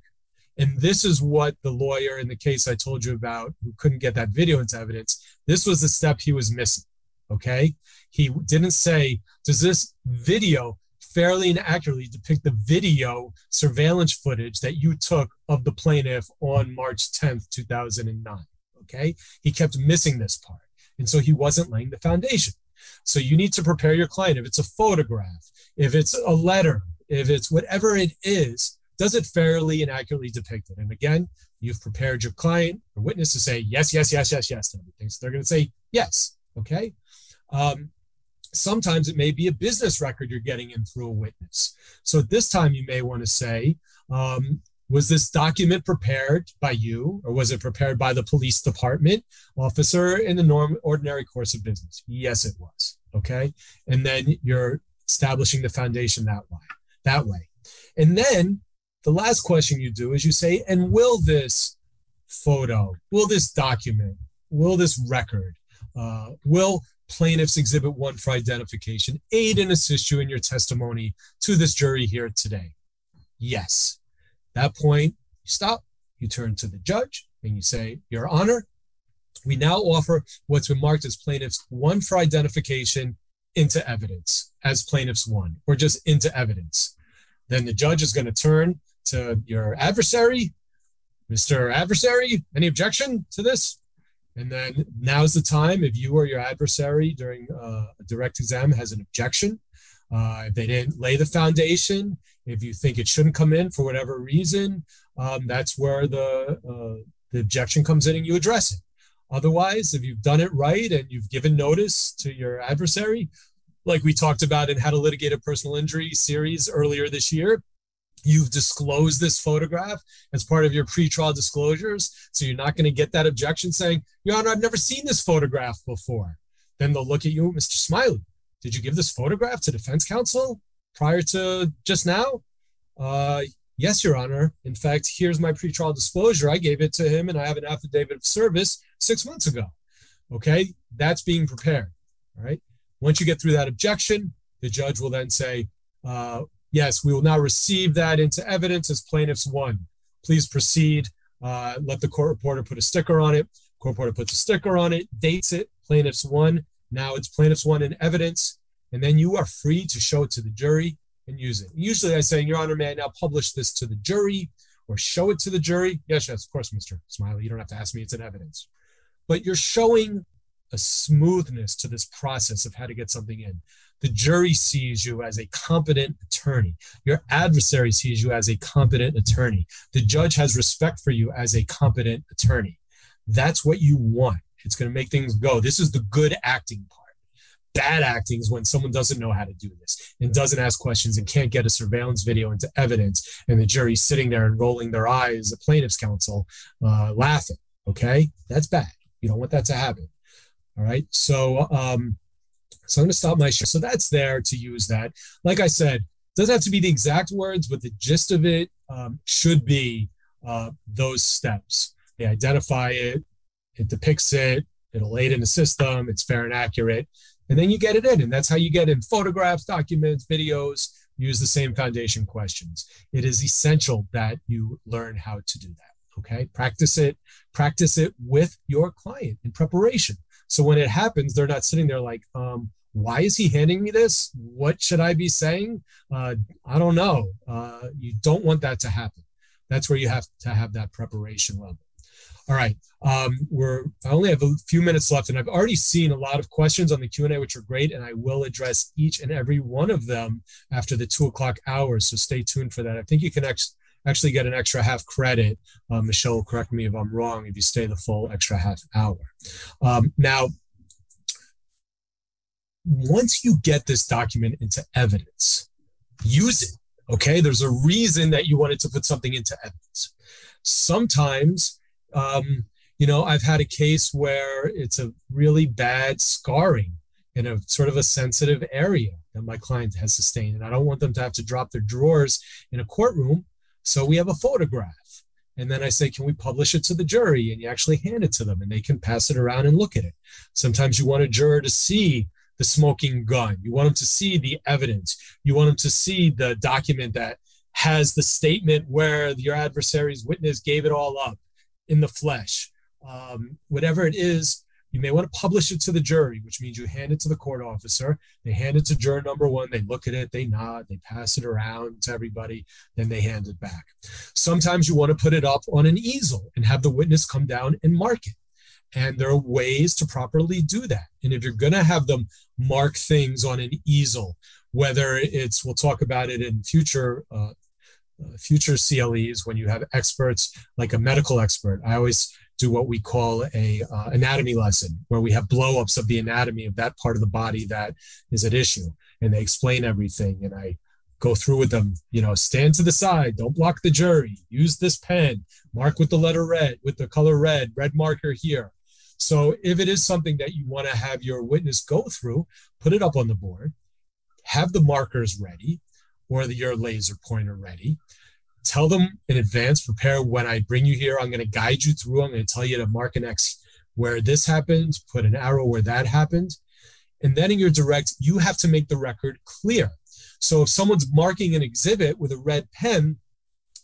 And this is what the lawyer in the case I told you about, who couldn't get that video into evidence, this was the step he was missing. Okay. He didn't say, does this video fairly and accurately depict the video surveillance footage that you took of the plaintiff on March 10th, 2009? Okay. He kept missing this part. And so he wasn't laying the foundation. So you need to prepare your client. If it's a photograph, if it's a letter, if it's whatever it is, does it fairly and accurately depict it? And again, you've prepared your client or witness to say yes, yes, yes, yes, yes to everything. So they're going to say yes. Okay. Um, sometimes it may be a business record you're getting in through a witness. So at this time, you may want to say, um, was this document prepared by you or was it prepared by the police department officer in the norm ordinary course of business yes it was okay and then you're establishing the foundation that way that way and then the last question you do is you say and will this photo will this document will this record uh, will plaintiff's exhibit one for identification aid and assist you in your testimony to this jury here today yes that point, you stop, you turn to the judge, and you say, Your Honor, we now offer what's been marked as plaintiff's one for identification into evidence as plaintiff's one, or just into evidence. Then the judge is going to turn to your adversary. Mr. Adversary, any objection to this? And then now's the time if you or your adversary during uh, a direct exam has an objection, uh, if they didn't lay the foundation, if you think it shouldn't come in for whatever reason, um, that's where the uh, the objection comes in and you address it. Otherwise, if you've done it right and you've given notice to your adversary, like we talked about in How to Litigate a Personal Injury series earlier this year, you've disclosed this photograph as part of your pretrial disclosures. So you're not going to get that objection saying, Your Honor, I've never seen this photograph before. Then they'll look at you, Mr. Smiley. Did you give this photograph to defense counsel prior to just now? Uh, yes, Your Honor. In fact, here's my pretrial disclosure. I gave it to him and I have an affidavit of service six months ago. Okay, that's being prepared. All right. Once you get through that objection, the judge will then say, uh, yes, we will now receive that into evidence as plaintiff's one. Please proceed. Uh, let the court reporter put a sticker on it. Court reporter puts a sticker on it, dates it, plaintiff's one. Now it's plaintiff's one in evidence, and then you are free to show it to the jury and use it. Usually I say, Your Honor, may I now publish this to the jury or show it to the jury? Yes, yes, of course, Mr. Smiley. You don't have to ask me, it's in evidence. But you're showing a smoothness to this process of how to get something in. The jury sees you as a competent attorney. Your adversary sees you as a competent attorney. The judge has respect for you as a competent attorney. That's what you want. It's going to make things go. This is the good acting part. Bad acting is when someone doesn't know how to do this and doesn't ask questions and can't get a surveillance video into evidence, and the jury's sitting there and rolling their eyes, the plaintiff's counsel uh, laughing. Okay, that's bad. You don't want that to happen. All right. So, um, so I'm going to stop my share. So that's there to use that. Like I said, doesn't have to be the exact words, but the gist of it um, should be uh, those steps. They identify it, it depicts it, it'll aid in the system, it's fair and accurate, and then you get it in. And that's how you get in photographs, documents, videos, use the same foundation questions. It is essential that you learn how to do that. Okay. Practice it, practice it with your client in preparation. So when it happens, they're not sitting there like, um, why is he handing me this? What should I be saying? Uh, I don't know. Uh, you don't want that to happen. That's where you have to have that preparation level. All right, um, we're I only have a few minutes left, and I've already seen a lot of questions on the Q and A, which are great, and I will address each and every one of them after the two o'clock hours. So stay tuned for that. I think you can ex- actually get an extra half credit. Uh, Michelle will correct me if I'm wrong if you stay the full extra half hour. Um, now, once you get this document into evidence, use it. Okay, there's a reason that you wanted to put something into evidence. Sometimes um, you know, I've had a case where it's a really bad scarring in a sort of a sensitive area. that my client has sustained. And I don't want them to have to drop their drawers in a courtroom. So we have a photograph. And then I say, can we publish it to the jury? And you actually hand it to them and they can pass it around and look at it. Sometimes you want a juror to see the smoking gun. You want them to see the evidence. You want them to see the document that has the statement where your adversary's witness gave it all up in the flesh. Um, whatever it is, you may want to publish it to the jury, which means you hand it to the court officer. They hand it to juror number one. They look at it, they nod, they pass it around to everybody, then they hand it back. Sometimes you want to put it up on an easel and have the witness come down and mark it. And there are ways to properly do that. And if you're going to have them mark things on an easel, whether it's, we'll talk about it in future uh, uh, future CLEs when you have experts like a medical expert. I always do what we call a uh, anatomy lesson where we have blowups of the anatomy of that part of the body that is at issue and they explain everything and I go through with them, you know, stand to the side, don't block the jury, use this pen, mark with the letter red, with the color red, red marker here. So if it is something that you want to have your witness go through, put it up on the board, have the markers ready or the, your laser pointer ready. Tell them in advance, prepare when I bring you here. I'm going to guide you through. I'm going to tell you to mark an X where this happened, put an arrow where that happened. And then in your direct, you have to make the record clear. So if someone's marking an exhibit with a red pen,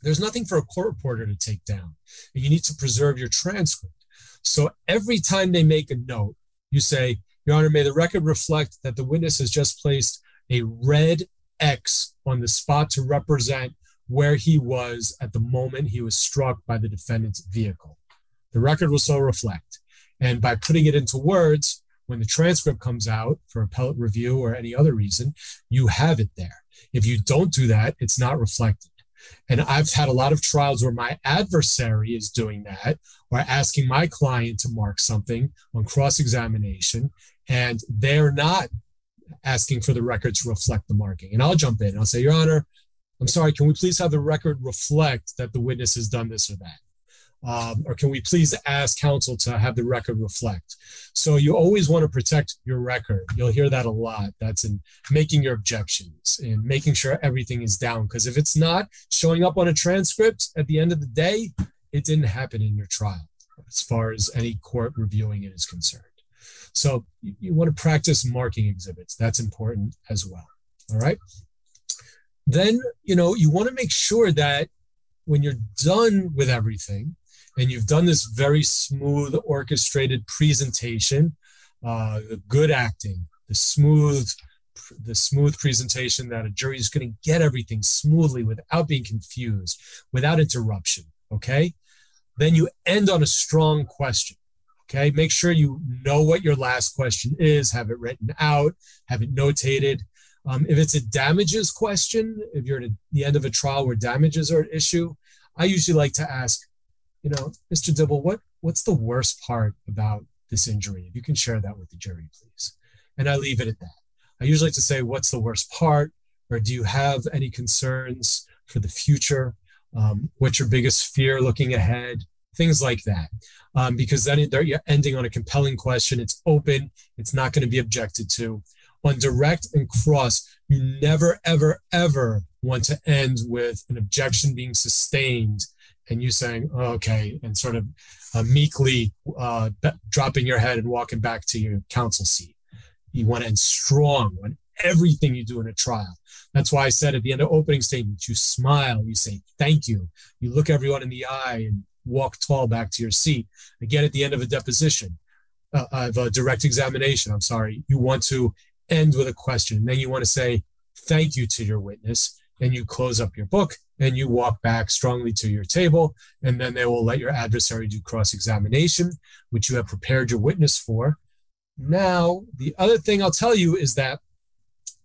there's nothing for a court reporter to take down. And you need to preserve your transcript. So every time they make a note, you say, Your Honor, may the record reflect that the witness has just placed a red X on the spot to represent where he was at the moment he was struck by the defendant's vehicle. The record will so reflect. And by putting it into words, when the transcript comes out for appellate review or any other reason, you have it there. If you don't do that, it's not reflected. And I've had a lot of trials where my adversary is doing that or asking my client to mark something on cross examination, and they're not asking for the record to reflect the marking. And I'll jump in. I'll say, Your Honor, I'm sorry, can we please have the record reflect that the witness has done this or that? Um, or can we please ask counsel to have the record reflect? So you always want to protect your record. You'll hear that a lot. That's in making your objections and making sure everything is down. Because if it's not showing up on a transcript at the end of the day, it didn't happen in your trial as far as any court reviewing it is concerned. So you, you want to practice marking exhibits. That's important as well. All right. Then, you know, you want to make sure that when you're done with everything and you've done this very smooth, orchestrated presentation, uh, the good acting, the smooth, the smooth presentation that a jury is going to get everything smoothly without being confused, without interruption. Okay. Then you end on a strong question. Okay. Make sure you know what your last question is, have it written out, have it notated. Um, if it's a damages question, if you're at the end of a trial where damages are an issue, I usually like to ask, you know, Mr. Dibble, what, what's the worst part about this injury? If you can share that with the jury, please. And I leave it at that. I usually like to say, what's the worst part? Or do you have any concerns for the future? Um, what's your biggest fear looking ahead? things like that. Um, because then you're ending on a compelling question. It's open, it's not going to be objected to. On direct and cross, you never, ever, ever want to end with an objection being sustained and you saying, oh, okay, and sort of uh, meekly uh, dropping your head and walking back to your counsel seat. You want to end strong on everything you do in a trial. That's why I said at the end of opening statement, you smile, you say thank you, you look everyone in the eye and walk tall back to your seat. Again, at the end of a deposition, uh, of a direct examination, I'm sorry, you want to end with a question. And then you want to say thank you to your witness. And you close up your book and you walk back strongly to your table. And then they will let your adversary do cross examination, which you have prepared your witness for. Now, the other thing I'll tell you is that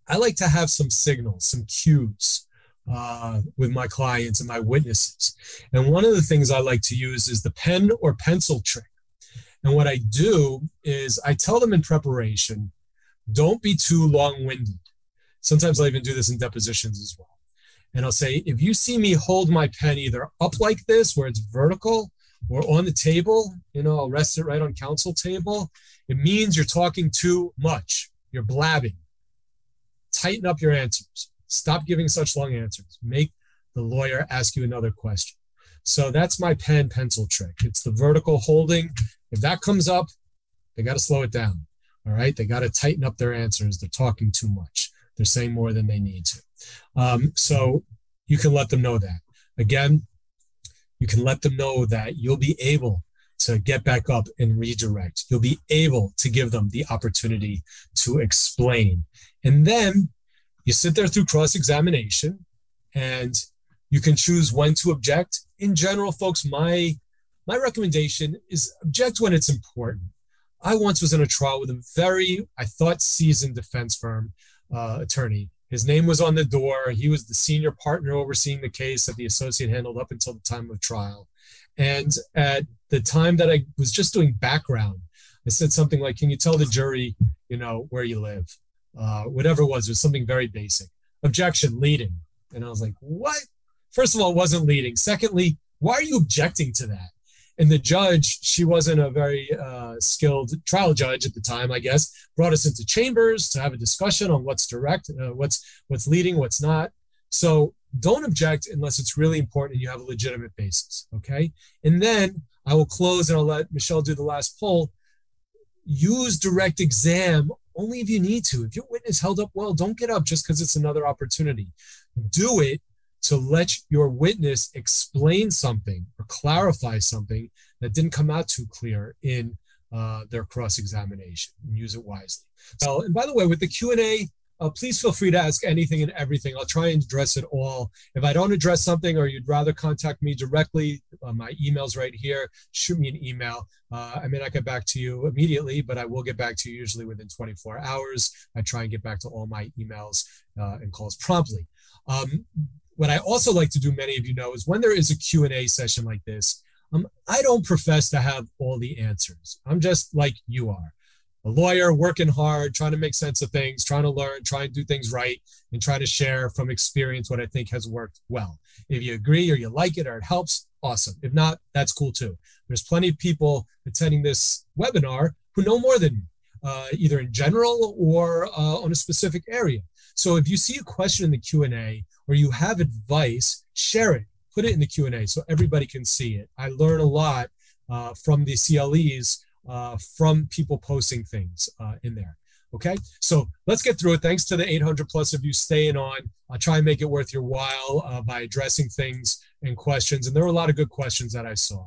I like to have some signals, some cues uh, with my clients and my witnesses. And one of the things I like to use is the pen or pencil trick. And what I do is I tell them in preparation, don't be too long winded. Sometimes I even do this in depositions as well. And I'll say, if you see me hold my pen either up like this, where it's vertical, or on the table, you know, I'll rest it right on counsel table, it means you're talking too much. You're blabbing tighten up your answers. Stop giving such long answers. Make the lawyer ask you another question. So that's my pen pencil trick. It's the vertical holding. If that comes up, they got to slow it down. All right. They got to tighten up their answers. They're talking too much. They're saying more than they need to. Um, so you can let them know that. Again, you can let them know that you'll be able to get back up and redirect. You'll be able to give them the opportunity to explain. And then you sit there through cross examination and you can choose when to object. In general, folks, my my recommendation is object when it's important. I once was in a trial with a very, I thought, seasoned defense firm uh, attorney. His name was on the door. He was the senior partner overseeing the case that the associate handled up until the time of trial. And at the time that I was just doing background, I said something like, Can you tell the jury, you know, where you live? Uh, whatever it was, it was something very basic. Objection, leading. And I was like, What? First of all, it wasn't leading. Secondly, why are you objecting to that? And the judge, she wasn't a very uh, skilled trial judge at the time, I guess, brought us into chambers to have a discussion on what's direct, uh, what's what's leading, what's not. So don't object unless it's really important and you have a legitimate basis. Okay. And then I will close and I'll let Michelle do the last poll. Use direct exam only if you need to. If your witness held up well, don't get up just because it's another opportunity. Do it to let your witness explain something or clarify something that didn't come out too clear in uh, their cross examination and use it wisely. So, and by the way, with the Q and A, uh, please feel free to ask anything and everything. I'll try and address it all. If I don't address something or you'd rather contact me directly, uh, my email's right here. Shoot me an email. Uh, I may not get back to you immediately, but I will get back to you usually within 24 hours. I try and get back to all my emails uh, and calls promptly. Um, what I also like to do, many of you know, is when there is a Q&A session like this, um, I don't profess to have all the answers. I'm just like you are a lawyer working hard, trying to make sense of things, trying to learn, trying to do things right, and trying to share from experience what I think has worked well. If you agree or you like it or it helps, awesome. If not, that's cool too. There's plenty of people attending this webinar who know more than me, uh, either in general or uh, on a specific area. So if you see a question in the Q&A or you have advice, share it, put it in the Q&A so everybody can see it. I learn a lot uh, from the CLEs uh, from people posting things uh, in there. Okay, so let's get through it. Thanks to the 800 plus of you staying on. I'll try and make it worth your while uh, by addressing things and questions. And there were a lot of good questions that I saw.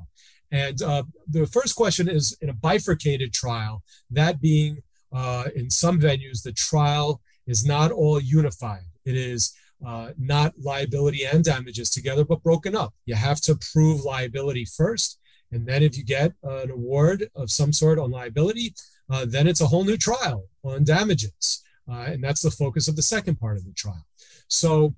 And uh, the first question is in a bifurcated trial, that being uh, in some venues, the trial is not all unified. It is uh, not liability and damages together, but broken up. You have to prove liability first and then if you get an award of some sort on liability, uh, then it's a whole new trial on damages. Uh, and that's the focus of the second part of the trial. So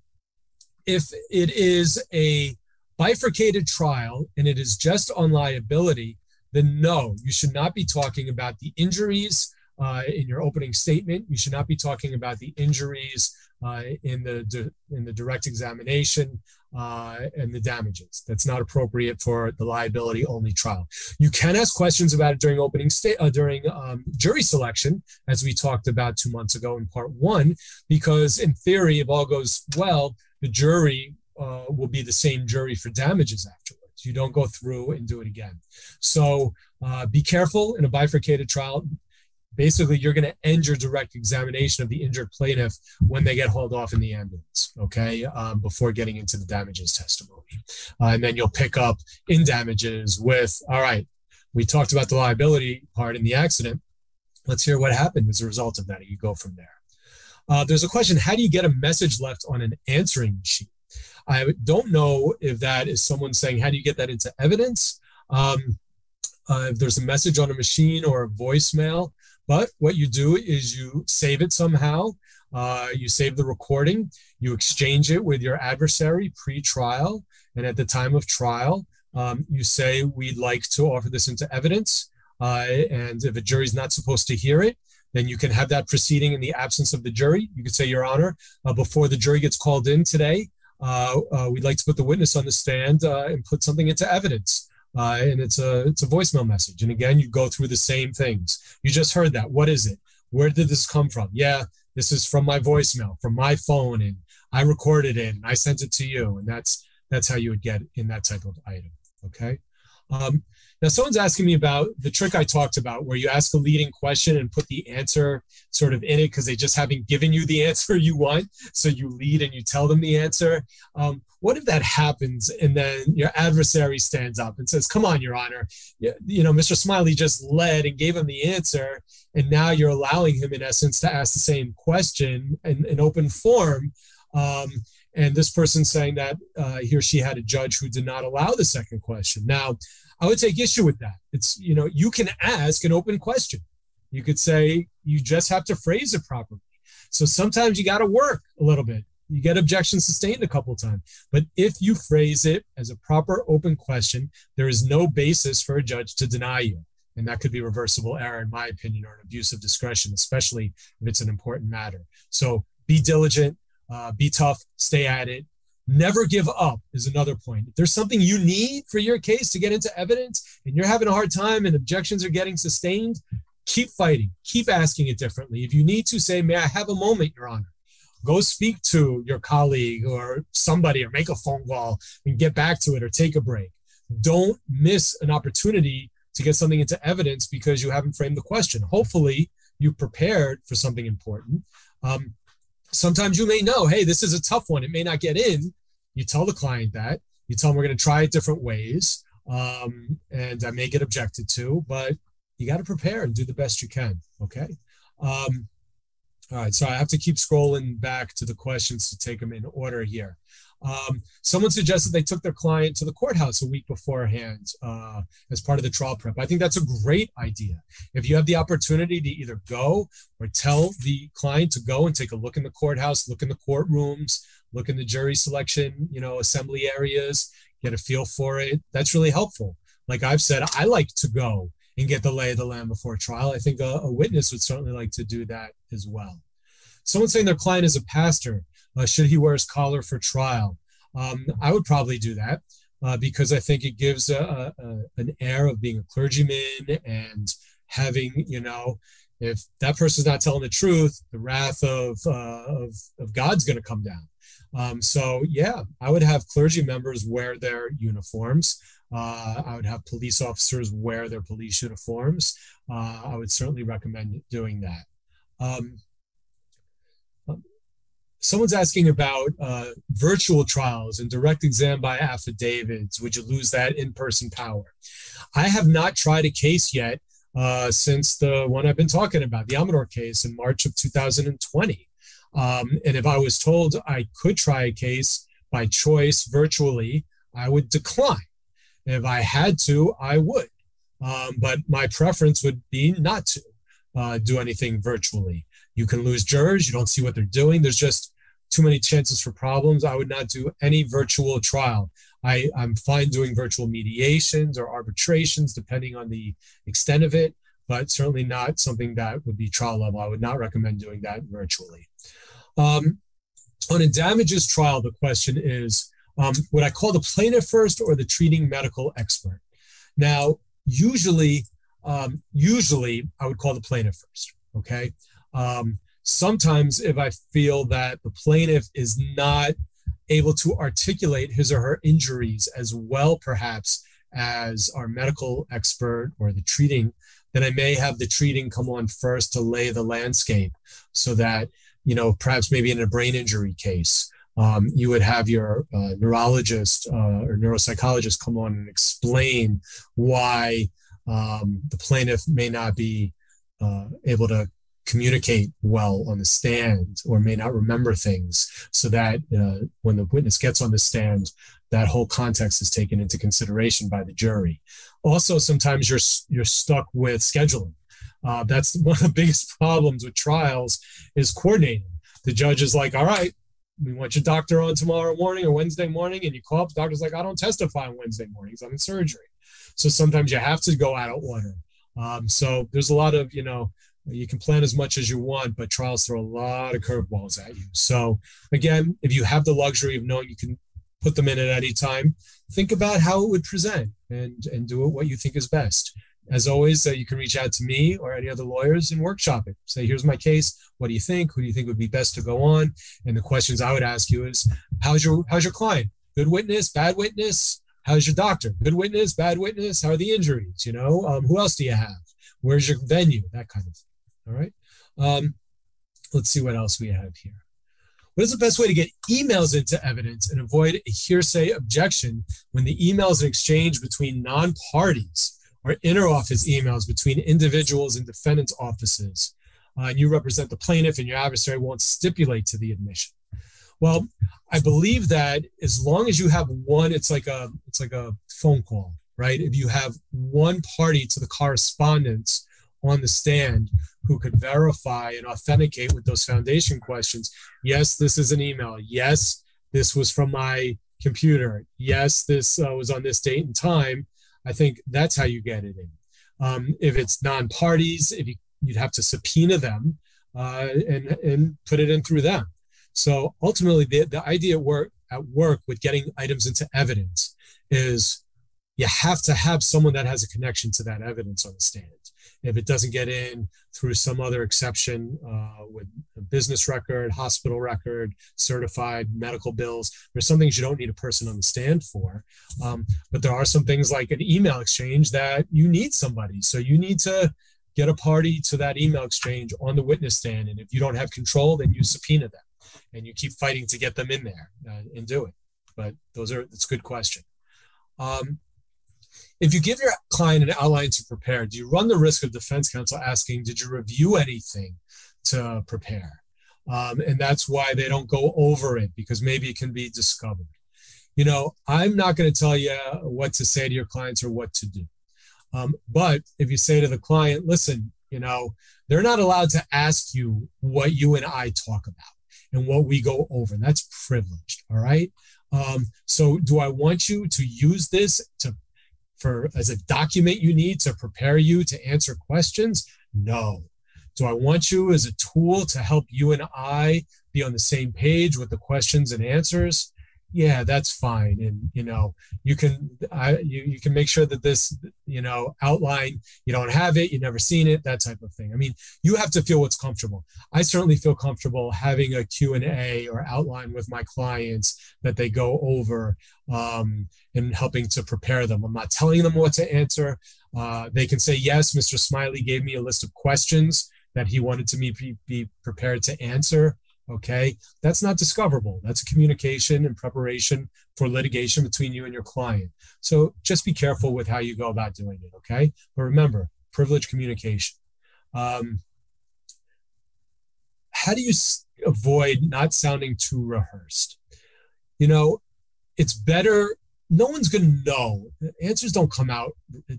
if it is a bifurcated trial and it is just on liability, then no, you should not be talking about the injuries uh, in your opening statement. You should not be talking about the injuries uh, in the in the direct examination uh, and the damages. That's not appropriate for the liability only trial. You can ask questions about it during opening state uh, during um, jury selection, as we talked about two months ago in part one, because in theory, if all goes well, the jury uh, will be the same jury for damages afterwards. You don't go through and do it again. So uh, be careful in a bifurcated trial basically you're going to end your direct examination of the injured plaintiff when they get hauled off in the ambulance okay um, before getting into the damages testimony. Uh, and then you'll pick up in damages with all right we talked about the liability part in the accident. Let's hear what happened as a result of that you go from there. Uh, there's a question how do you get a message left on an answering machine? I don't know if that is someone saying how do you get that into evidence? Um, uh, if there's a message on a machine or a voicemail but what you do is you save it somehow. Uh, you save the recording, you exchange it with your adversary pre trial. And at the time of trial, um, you say, We'd like to offer this into evidence. Uh, and if a jury's not supposed to hear it, then you can have that proceeding in the absence of the jury. You could say, Your Honor, uh, before the jury gets called in today, uh, uh, we'd like to put the witness on the stand uh, and put something into evidence uh, and it's a it's a voicemail message. And again, you go through the same things. You just heard that. What is it? Where did this come from? Yeah, this is from my voicemail, from my phone, and I recorded it and I sent it to you. And that's that's how you would get in that type of item. Okay. Um, now, someone's asking me about the trick I talked about, where you ask a leading question and put the answer sort of in it because they just haven't given you the (laughs) answer you want. So you lead and you tell them the answer. Um, what if that happens and then your adversary stands up and says, Come on, Your Honor, you, you know, Mr. Smiley just led and gave him the answer. And now you're allowing him, in essence, to ask the same question in, in open form. Um, and this person saying that uh, he or she had a judge who did not allow the second question. Now, I would take issue with that. It's, you know, you can ask an open question. You could say, you just have to phrase it properly. So sometimes you got to work a little bit. You get objections sustained a couple times. But if you phrase it as a proper open question, there is no basis for a judge to deny you. And that could be reversible error, in my opinion, or an abuse of discretion, especially if it's an important matter. So be diligent, uh, be tough, stay at it, Never give up is another point. If there's something you need for your case to get into evidence and you're having a hard time and objections are getting sustained, keep fighting, keep asking it differently. If you need to say, May I have a moment, Your Honor? Go speak to your colleague or somebody or make a phone call and get back to it or take a break. Don't miss an opportunity to get something into evidence because you haven't framed the question. Hopefully, you prepared for something important. Um, sometimes you may know, hey, this is a tough one. It may not get in. You tell the client that. You tell them we're going to try it different ways. Um, and I may get objected to, but you got to prepare and do the best you can. Okay. Um, all right. So I have to keep scrolling back to the questions to take them in order here. Um, someone suggested they took their client to the courthouse a week beforehand uh, as part of the trial prep. I think that's a great idea. If you have the opportunity to either go or tell the client to go and take a look in the courthouse, look in the courtrooms, look in the jury selection, you know, assembly areas, get a feel for it, that's really helpful. Like I've said, I like to go and get the lay of the land before trial. I think a, a witness would certainly like to do that as well. Someone saying their client is a pastor uh, should he wear his collar for trial? Um, I would probably do that uh, because I think it gives a, a, an air of being a clergyman and having, you know, if that person's not telling the truth, the wrath of, uh, of, of God's going to come down. Um, so, yeah, I would have clergy members wear their uniforms. Uh, I would have police officers wear their police uniforms. Uh, I would certainly recommend doing that. Um, someone's asking about uh, virtual trials and direct exam by affidavits. Would you lose that in person power? I have not tried a case yet uh, since the one I've been talking about, the Amador case in March of 2020. Um, and if I was told I could try a case by choice virtually, I would decline. If I had to, I would. Um, but my preference would be not to uh, do anything virtually. You can lose jurors. You don't see what they're doing. There's just too many chances for problems. I would not do any virtual trial. I, I'm fine doing virtual mediations or arbitrations, depending on the extent of it, but certainly not something that would be trial level. I would not recommend doing that virtually. Um, on a damages trial, the question is um, would I call the plaintiff first or the treating medical expert? Now, usually, um, usually I would call the plaintiff first. Okay. Um, sometimes, if I feel that the plaintiff is not able to articulate his or her injuries as well, perhaps, as our medical expert or the treating, then I may have the treating come on first to lay the landscape so that, you know, perhaps maybe in a brain injury case, um, you would have your uh, neurologist uh, or neuropsychologist come on and explain why um, the plaintiff may not be uh, able to communicate well on the stand or may not remember things so that uh, when the witness gets on the stand that whole context is taken into consideration by the jury. Also sometimes you're you're stuck with scheduling. Uh, that's (laughs) one of the biggest problems with trials is coordinating. The judge is like all right we want your doctor on tomorrow morning or wednesday morning and you call up the doctor's like i don't testify on wednesday mornings i'm in surgery. So sometimes you have to go out of order. Um, so there's a lot of you know you can plan as much as you want, but trials throw a lot of curveballs at you. So, again, if you have the luxury of knowing you can put them in at any time, think about how it would present and, and do it what you think is best. as always, uh, you can reach out to me or any other lawyers and workshop it. Say, here's my case. What do you think? Who do you think would be best to go on? And the questions I would ask you is, how's your how's your client? Good witness, bad witness. How's your doctor? Good witness, bad witness. How are the injuries? You know, um, who else do you have? Where's your venue? That kind of thing. All right. Um, let's see what else we have here. What is the best way to get emails into evidence and avoid a hearsay objection when the emails are exchanged between non parties or interoffice emails between individuals and defendants' offices? Uh, and you represent the plaintiff and your adversary won't stipulate to the admission. Well, I believe that as long as you have one, it's like a it's like a phone call, right? If you have one party to the correspondence on the stand who could verify and authenticate with those foundation questions. Yes, this is an email. Yes, this was from my computer. Yes, this uh, was on this date and time. I think that's how you get it in. Um, if it's non-parties, if you, would have to subpoena them uh, and and put it in through them. So ultimately, the, the idea work at work with getting items into evidence is you have to have someone that has a connection to that evidence on the stand. If it doesn't get in through some other exception uh, with business record, hospital record, certified medical bills, there's some things you don't need a person on the stand for. Um, but there are some things like an email exchange that you need somebody. So you need to get a party to that email exchange on the witness stand. And if you don't have control, then you subpoena them and you keep fighting to get them in there uh, and do it. But those are, it's a good question. Um, if you give your client an outline to prepare, do you run the risk of defense counsel asking, Did you review anything to prepare? Um, and that's why they don't go over it because maybe it can be discovered. You know, I'm not going to tell you what to say to your clients or what to do. Um, but if you say to the client, listen, you know, they're not allowed to ask you what you and I talk about and what we go over. That's privileged. All right. Um, so, do I want you to use this to for as a document you need to prepare you to answer questions? No. Do I want you as a tool to help you and I be on the same page with the questions and answers? Yeah that's fine and you know you can I, you, you can make sure that this you know outline you don't have it you've never seen it that type of thing. I mean you have to feel what's comfortable. I certainly feel comfortable having a q&a or outline with my clients that they go over um, and helping to prepare them. I'm not telling them what to answer. Uh, they can say yes mr smiley gave me a list of questions that he wanted to me be, be prepared to answer Okay. That's not discoverable. That's a communication and preparation for litigation between you and your client. So just be careful with how you go about doing it. Okay. But remember, privileged communication. Um, how do you avoid not sounding too rehearsed? You know, it's better. No one's going to know. Answers don't come out,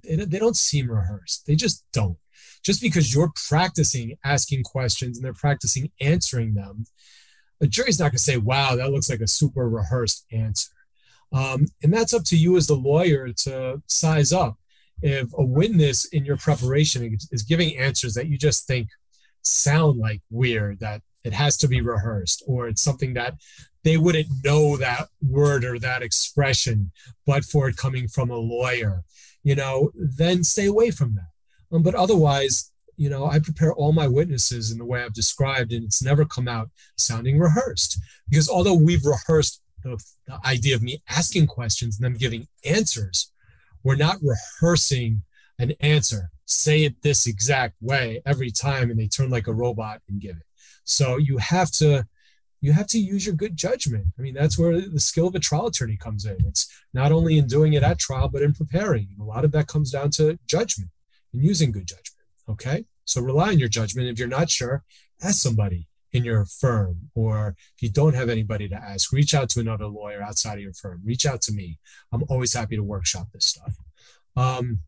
they don't seem rehearsed. They just don't just because you're practicing asking questions and they're practicing answering them, the jury's not going to say, wow, that looks like a super rehearsed answer. Um, and that's up to you as the lawyer to size up. If a witness in your preparation is giving answers that you just think sound like weird, that it has to be rehearsed, or it's something that they wouldn't know that word or that expression, but for it coming from a lawyer, you know, then stay away from that. Um, but otherwise, you know, I prepare all my witnesses in the way I've described, and it's never come out sounding rehearsed. Because although we've rehearsed the, the idea of me asking questions and them giving answers, we're not rehearsing an answer. Say it this exact way every time, and they turn like a robot and give it. So you have to you have to use your good judgment. I mean, that's where the skill of a trial attorney comes in. It's not only in doing it at trial, but in preparing. A lot of that comes down to judgment and using good judgment. Okay. So rely on your judgment. If you're not sure, ask somebody in your firm, or if you don't have anybody to ask, reach out to another lawyer outside of your firm. Reach out to me. I'm always happy to workshop this stuff. Um,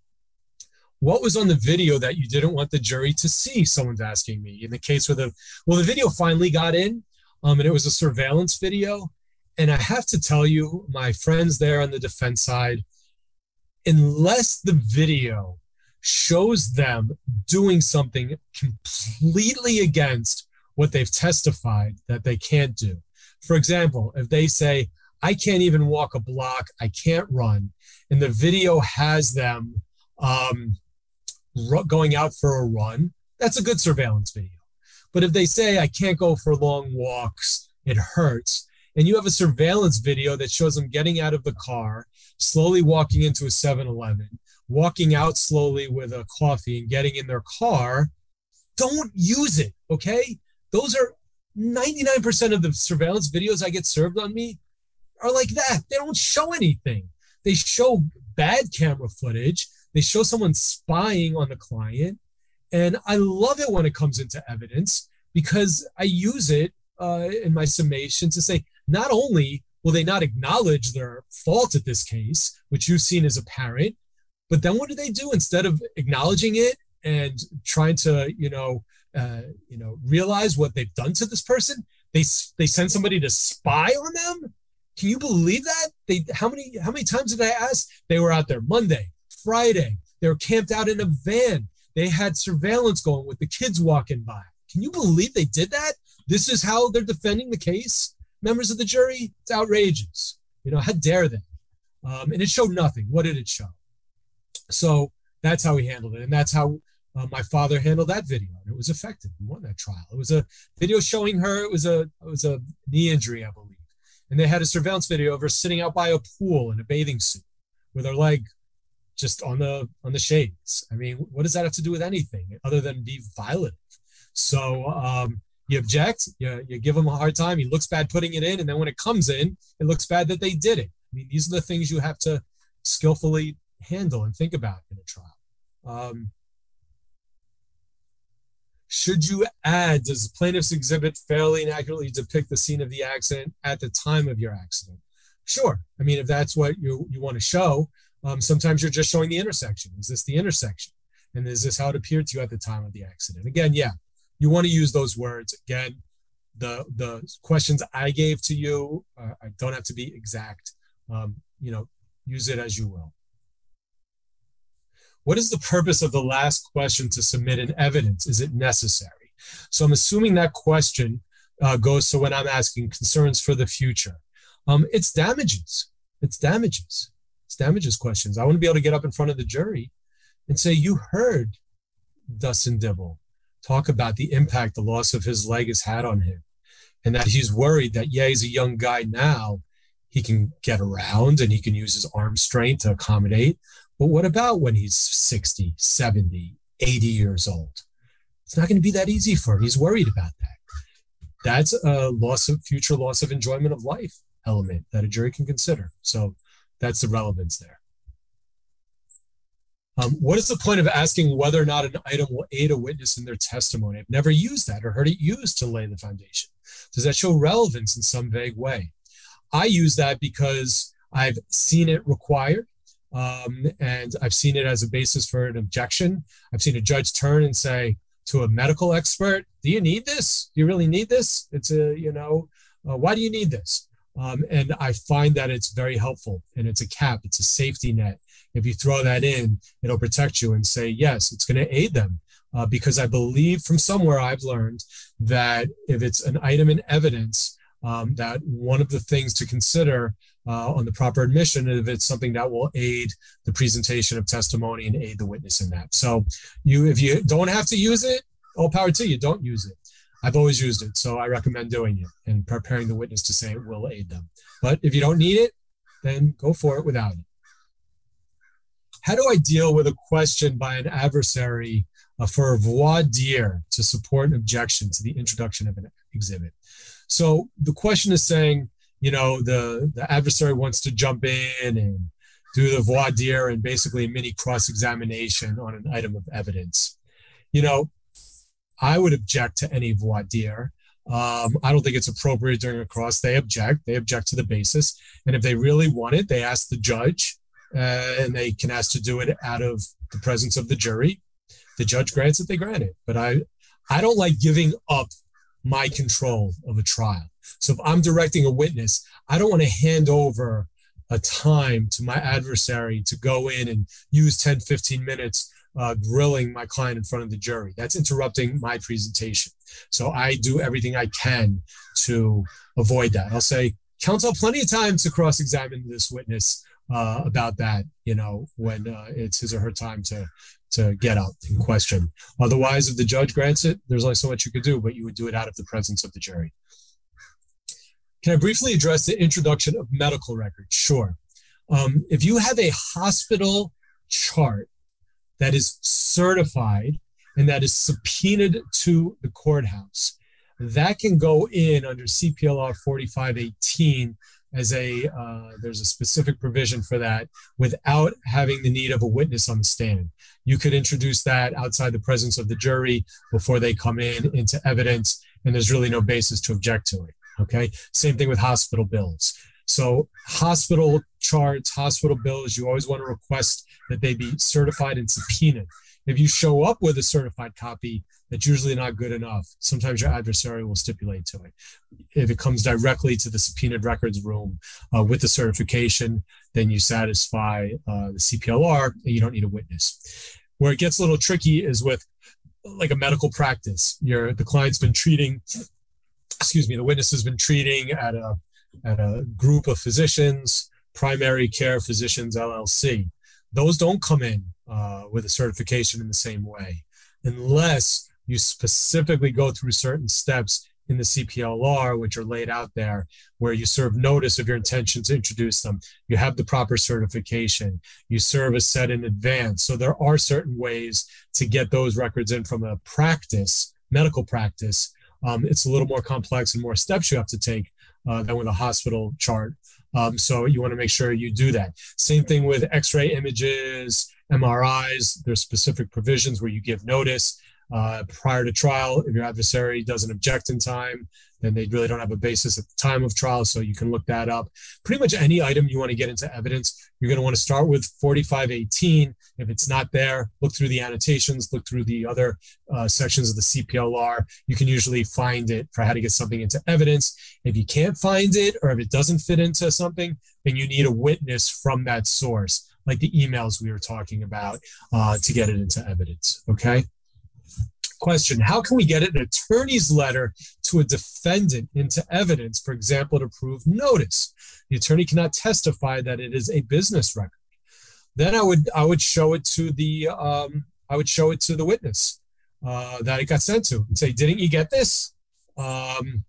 what was on the video that you didn't want the jury to see? Someone's asking me. In the case where the well, the video finally got in, um, and it was a surveillance video. And I have to tell you, my friends there on the defense side, unless the video shows them doing something completely against what they've testified that they can't do. For example, if they say, I can't even walk a block, I can't run, and the video has them um, going out for a run, that's a good surveillance video. But if they say, I can't go for long walks, it hurts, and you have a surveillance video that shows them getting out of the car, slowly walking into a 7 Eleven, walking out slowly with a coffee and getting in their car, don't use it, okay? Those are 99% of the surveillance videos I get served on me are like that. They don't show anything. They show bad camera footage. They show someone spying on the client. And I love it when it comes into evidence because I use it uh, in my summation to say not only will they not acknowledge their fault at this case, which you've seen as a parent, but then what do they do instead of acknowledging it and trying to, you know, uh, you know, realize what they've done to this person? They they send somebody to spy on them. Can you believe that? They how many how many times did I ask? They were out there Monday, Friday. They were camped out in a van. They had surveillance going with the kids walking by. Can you believe they did that? This is how they're defending the case. Members of the jury, it's outrageous. You know, how dare they? Um, and it showed nothing. What did it show? So that's how he handled it, and that's how uh, my father handled that video, and it was effective. We won that trial. It was a video showing her. It was a it was a knee injury, I believe, and they had a surveillance video of her sitting out by a pool in a bathing suit with her leg just on the on the shades. I mean, what does that have to do with anything other than be violent? So um, you object, you, you give him a hard time. He looks bad putting it in, and then when it comes in, it looks bad that they did it. I mean, these are the things you have to skillfully handle and think about in a trial. Um, should you add, does the plaintiff's exhibit fairly and accurately depict the scene of the accident at the time of your accident? Sure. I mean, if that's what you, you want to show, um, sometimes you're just showing the intersection. Is this the intersection? And is this how it appeared to you at the time of the accident? Again, yeah, you want to use those words. Again, the the questions I gave to you, uh, I don't have to be exact. Um, you know, use it as you will. What is the purpose of the last question to submit an evidence? Is it necessary? So I'm assuming that question uh, goes to when I'm asking concerns for the future. Um, it's damages. It's damages. It's damages questions. I want to be able to get up in front of the jury and say, You heard Dustin Dibble talk about the impact the loss of his leg has had on him, and that he's worried that, yeah, he's a young guy now. He can get around and he can use his arm strength to accommodate. But what about when he's 60, 70, 80 years old? It's not going to be that easy for him. He's worried about that. That's a loss of future loss of enjoyment of life element that a jury can consider. So that's the relevance there. Um, what is the point of asking whether or not an item will aid a witness in their testimony? I've never used that or heard it used to lay the foundation. Does that show relevance in some vague way? I use that because I've seen it required um, and I've seen it as a basis for an objection. I've seen a judge turn and say to a medical expert, "Do you need this? Do you really need this? It's a you know, uh, why do you need this?" Um, and I find that it's very helpful, and it's a cap, it's a safety net. If you throw that in, it'll protect you and say, "Yes, it's going to aid them." Uh, because I believe from somewhere I've learned that if it's an item in evidence, um, that one of the things to consider uh, on the proper admission if it's something that will aid the presentation of testimony and aid the witness in that. So you, if you don't have to use it, all power to you. Don't use it. I've always used it, so I recommend doing it and preparing the witness to say it will aid them. But if you don't need it, then go for it without it. How do I deal with a question by an adversary uh, for a voir dire to support an objection to the introduction of an exhibit? So the question is saying, you know the the adversary wants to jump in and do the voir dire and basically a mini cross examination on an item of evidence. You know, I would object to any voir dire. Um, I don't think it's appropriate during a cross. They object. They object to the basis, and if they really want it, they ask the judge, uh, and they can ask to do it out of the presence of the jury. The judge grants it. They grant it. But I, I don't like giving up my control of a trial. So if I'm directing a witness, I don't want to hand over a time to my adversary to go in and use 10, 15 minutes uh, grilling my client in front of the jury. That's interrupting my presentation. So I do everything I can to avoid that. I'll say, counsel, plenty of time to cross examine this witness. uh, about that, you know, when uh, it's his or her time to to get up in question. Otherwise, if the judge grants it, there's only so much you could do, but you would do it out of the presence of the jury. Can I briefly address the introduction of medical records? Sure. Um, if you have a hospital chart that is certified and that is subpoenaed to the courthouse, that can go in under CPLR 4518 as a uh, there's a specific provision for that without having the need of a witness on the stand you could introduce that outside the presence of the jury before they come in into evidence and there's really no basis to object to it okay same thing with hospital bills so hospital charts hospital bills you always want to request that they be certified and subpoenaed if you show up with a certified copy, that's usually not good enough. Sometimes your adversary will stipulate to it. If it comes directly to the subpoenaed records room uh, with the certification, then you satisfy uh, the CPLR and you don't need a witness. Where it gets a little tricky is with like a medical practice. Your the client's been treating, excuse me, the witness has been treating at a at a group of physicians, primary care physicians LLC. Those don't come in uh, with a certification in the same way, unless you specifically go through certain steps in the CPLR, which are laid out there, where you serve notice of your intention to introduce them. You have the proper certification. You serve a set in advance. So there are certain ways to get those records in from a practice, medical practice. Um, it's a little more complex and more steps you have to take uh, than with a hospital chart. Um, so you want to make sure you do that. Same thing with X-ray images, MRIs. There's specific provisions where you give notice uh, prior to trial. If your adversary doesn't object in time, then they really don't have a basis at the time of trial. So you can look that up. Pretty much any item you want to get into evidence, you're going to want to start with 4518. If it's not there, look through the annotations, look through the other uh, sections of the CPLR. You can usually find it for how to get something into evidence. If you can't find it or if it doesn't fit into something, then you need a witness from that source, like the emails we were talking about, uh, to get it into evidence. Okay question How can we get an attorney's letter to a defendant into evidence, for example, to prove notice? The attorney cannot testify that it is a business record. Then I would I would show it to the um, I would show it to the witness uh, that it got sent to and say, "Didn't you get this?" Um,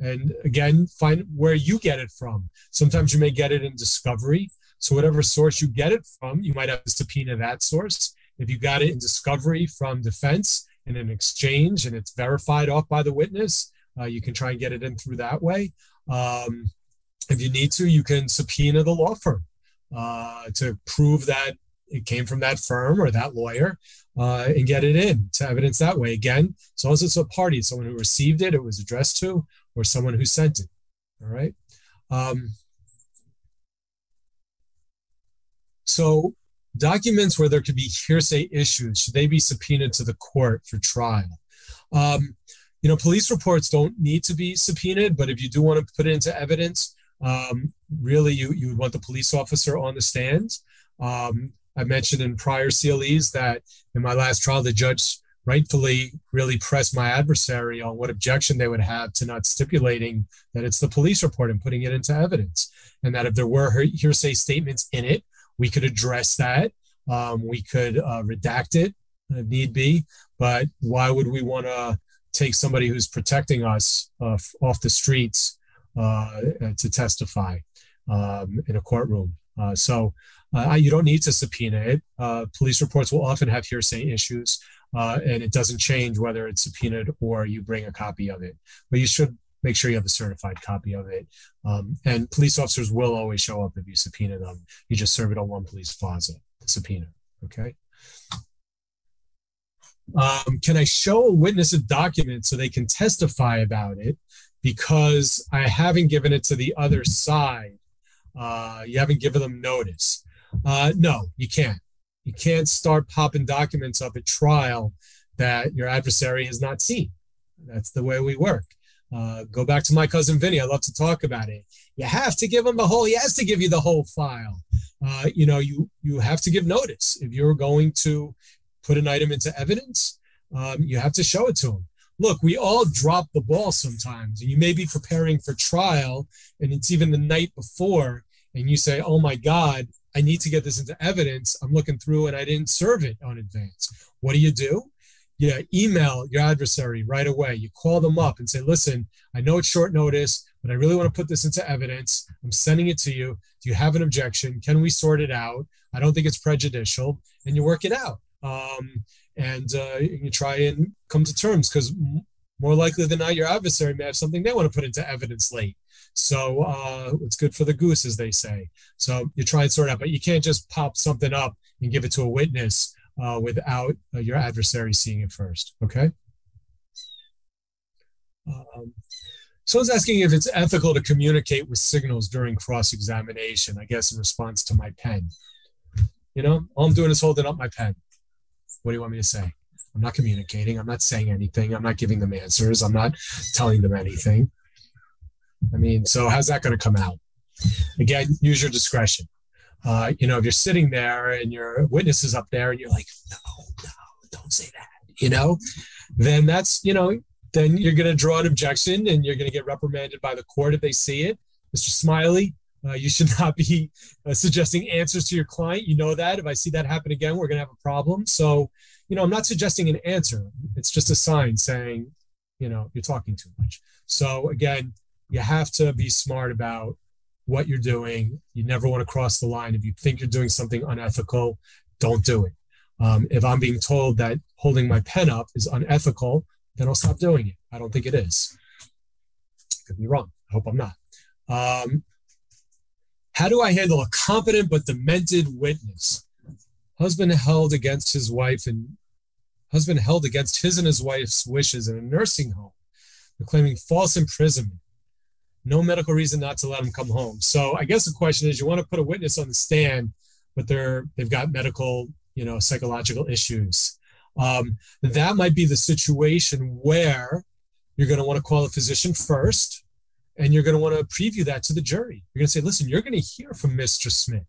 and again, find where you get it from. Sometimes you may get it in discovery. So whatever source you get it from, you might have to subpoena that source. If you got it in discovery from defense, in an exchange and it's verified off by the witness, uh, you can try and get it in through that way. Um, if you need to, you can subpoena the law firm uh, to prove that it came from that firm or that lawyer uh, and get it in to evidence that way. Again, as long as it's a party, someone who received it, it was addressed to, or someone who sent it. All right. Um, so documents where there could be hearsay issues should they be subpoenaed to the court for trial? Um, you know police reports don't need to be subpoenaed but if you do want to put it into evidence um, really you, you would want the police officer on the stand. Um, i mentioned in prior cles that in my last trial the judge rightfully really pressed my adversary on what objection they would have to not stipulating that it's the police report and putting it into evidence. And that if there were hearsay statements in it we could address that. Um, we could uh, redact it if need be. But why would we want to take somebody who's protecting us uh, off the streets uh, to testify um, in a courtroom? Uh, so uh, you don't need to subpoena it. Uh, police reports will often have hearsay issues. and it doesn't change whether it's subpoenaed or you bring a copy of it. But you should make sure you have a certified copy of it. Um, and police officers will always show up if you subpoena them. You just serve it on one police plaza, the subpoena. Okay. Um, can I show a witness a document so they can testify about it because I haven't given it to the other side? Uh, you haven't given them notice. Uh, no, you can't. You can't start popping documents up at trial that your adversary has not seen. That's the way we work. Uh, go back to my cousin Vinny. I love to talk about it. You have to give him the whole. He has to give you the whole file. Uh, you know, you you have to give notice if you're going to put an item into evidence. Um, you have to show it to him. Look, we all drop the ball sometimes, and you may be preparing for trial, and it's even the night before, and you say, "Oh my God, I need to get this into evidence. I'm looking through and I didn't serve it on advance. What do you do? You email your adversary right away. You call them up and say, listen, I know it's short notice, but I really want to put this into evidence. I'm sending it to you. Do you have an objection? Can we sort it out? I don't think it's prejudicial. And you work it out. Um, and uh, you try and come to terms because more likely than not, your adversary may have something they want to put into evidence late. So uh, it's good for the goose, as they say. So you try and sort out, but you can't just pop something up and give it to a witness uh, without uh, your adversary seeing it first. Okay. Um, someone's asking if it's ethical to communicate with signals during cross examination, I guess, in response to my pen. You know, all I'm doing is holding up my pen. What do you want me to say? I'm not communicating. I'm not saying anything. I'm not giving them answers. I'm not telling them anything. I mean, so how's that going to come out? Again, use your discretion. Uh, you know, if you're sitting there and your witness is up there and you're like, no, no, don't say that, you know, then that's, you know, then you're going to draw an objection and you're going to get reprimanded by the court if they see it. Mr. Smiley, uh, you should (laughs) not be uh, suggesting answers to your client. You know that. If I see that happen again, we're going to have a problem. So, you know, I'm not suggesting an answer. It's just a sign saying, you know, you're talking too much. So, again, you have to be smart about what you're doing. You never want to cross the line. If you think you're doing something unethical, don't do it. Um, if I'm being told that holding my pen up is unethical, then I'll stop doing it. I don't think it is. Could be wrong. I hope I'm not. Um, how do I handle a competent but demented witness? Husband held against his wife and husband held against his and his wife's wishes in a nursing home. Claiming false imprisonment. No medical reason not to let them come home. So I guess the question is, you want to put a witness on the stand, but they're they've got medical, you know, psychological issues. Um, that might be the situation where you're going to want to call a physician first, and you're going to want to preview that to the jury. You're going to say, "Listen, you're going to hear from Mr. Smith,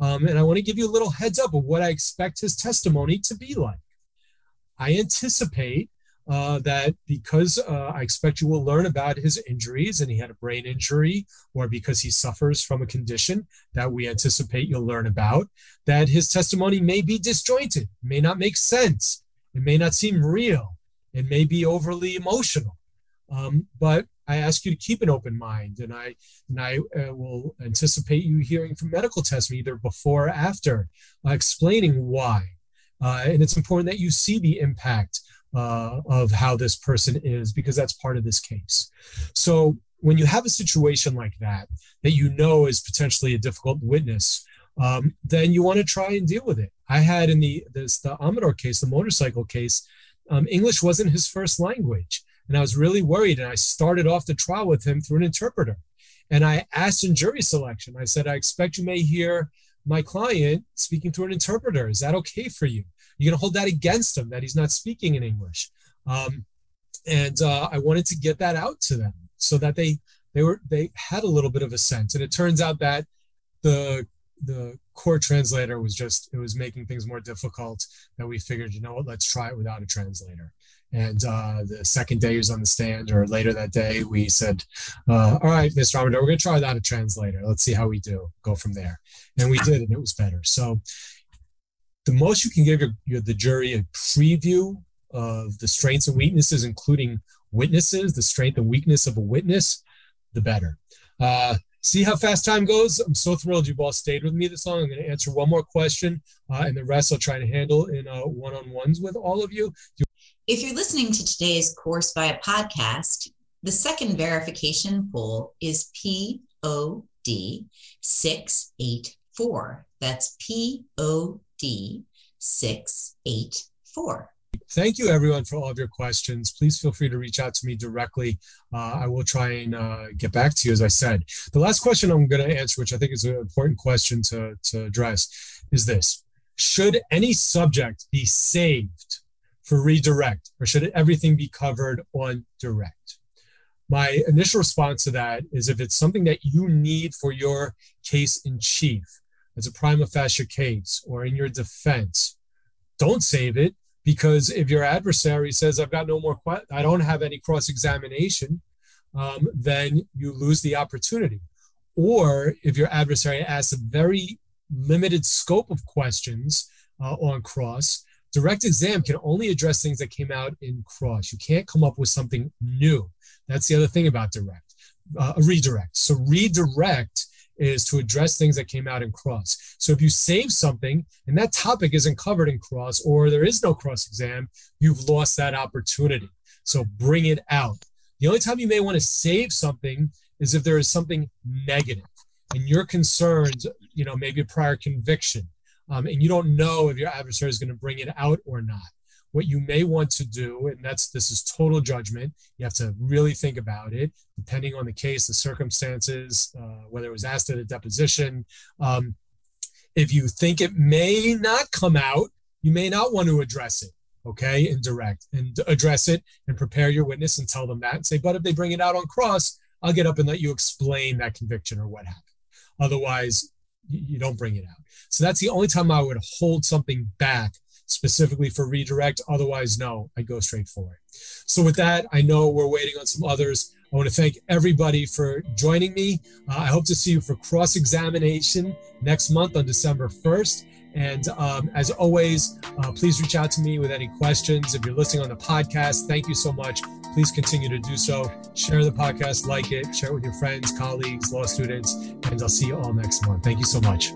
um, and I want to give you a little heads up of what I expect his testimony to be like. I anticipate uh, that because uh, I expect you will learn about his injuries and he had a brain injury, or because he suffers from a condition that we anticipate you'll learn about, that his testimony may be disjointed, may not make sense, it may not seem real, it may be overly emotional. Um, but I ask you to keep an open mind, and I and I uh, will anticipate you hearing from medical testimony either before or after, uh, explaining why. Uh, and it's important that you see the impact uh, of how this person is because that's part of this case. So when you have a situation like that that you know is potentially a difficult witness, um, then you want to try and deal with it. I had in the this the Amador case, the motorcycle case, um, English wasn't his first language, and I was really worried. And I started off the trial with him through an interpreter, and I asked in jury selection. I said, "I expect you may hear my client speaking through an interpreter. Is that okay for you?" You're going to hold that against him that he's not speaking in English. Um, and uh, I wanted to get that out to them so that they they were they had a little bit of a sense. And it turns out that the the core translator was just it was making things more difficult. That we figured, you know what, let's try it without a translator. And uh, the second day he was on the stand, or later that day, we said, uh, "All right, Mr. Amador, we're going to try without a translator. Let's see how we do. Go from there." And we did, and it was better. So the most you can give your, your, the jury a preview of the strengths and weaknesses, including witnesses, the strength and weakness of a witness, the better. Uh, see how fast time goes. I'm so thrilled you've all stayed with me this long. I'm going to answer one more question, uh, and the rest I'll try to handle in uh, one-on-ones with all of you. If you're listening to today's course via podcast, the second verification pool is POD 684. That's POD D684. Thank you, everyone, for all of your questions. Please feel free to reach out to me directly. Uh, I will try and uh, get back to you, as I said. The last question I'm going to answer, which I think is an important question to, to address, is this Should any subject be saved for redirect, or should everything be covered on direct? My initial response to that is if it's something that you need for your case in chief, as a prima facie case or in your defense, don't save it because if your adversary says, I've got no more, que- I don't have any cross examination, um, then you lose the opportunity. Or if your adversary asks a very limited scope of questions uh, on cross. Direct exam can only address things that came out in cross. You can't come up with something new. That's the other thing about direct, uh, a redirect. So redirect is to address things that came out in cross. So if you save something and that topic isn't covered in cross or there is no cross exam, you've lost that opportunity. So bring it out. The only time you may want to save something is if there is something negative and you're concerned, you know, maybe a prior conviction, um, and you don't know if your adversary is going to bring it out or not. What you may want to do, and that's this is total judgment. You have to really think about it, depending on the case, the circumstances, uh, whether it was asked at a deposition. Um, if you think it may not come out, you may not want to address it okay, and direct and address it and prepare your witness and tell them that and say, but if they bring it out on cross, I'll get up and let you explain that conviction or what happened. Otherwise, you don't bring it out. So that's the only time I would hold something back specifically for redirect. Otherwise, no, I go straight for it. So with that, I know we're waiting on some others. I want to thank everybody for joining me. Uh, I hope to see you for cross examination next month on December 1st. And um, as always, uh, please reach out to me with any questions. If you're listening on the podcast, thank you so much. Please continue to do so. Share the podcast, like it, share it with your friends, colleagues, law students, and I'll see you all next month. Thank you so much.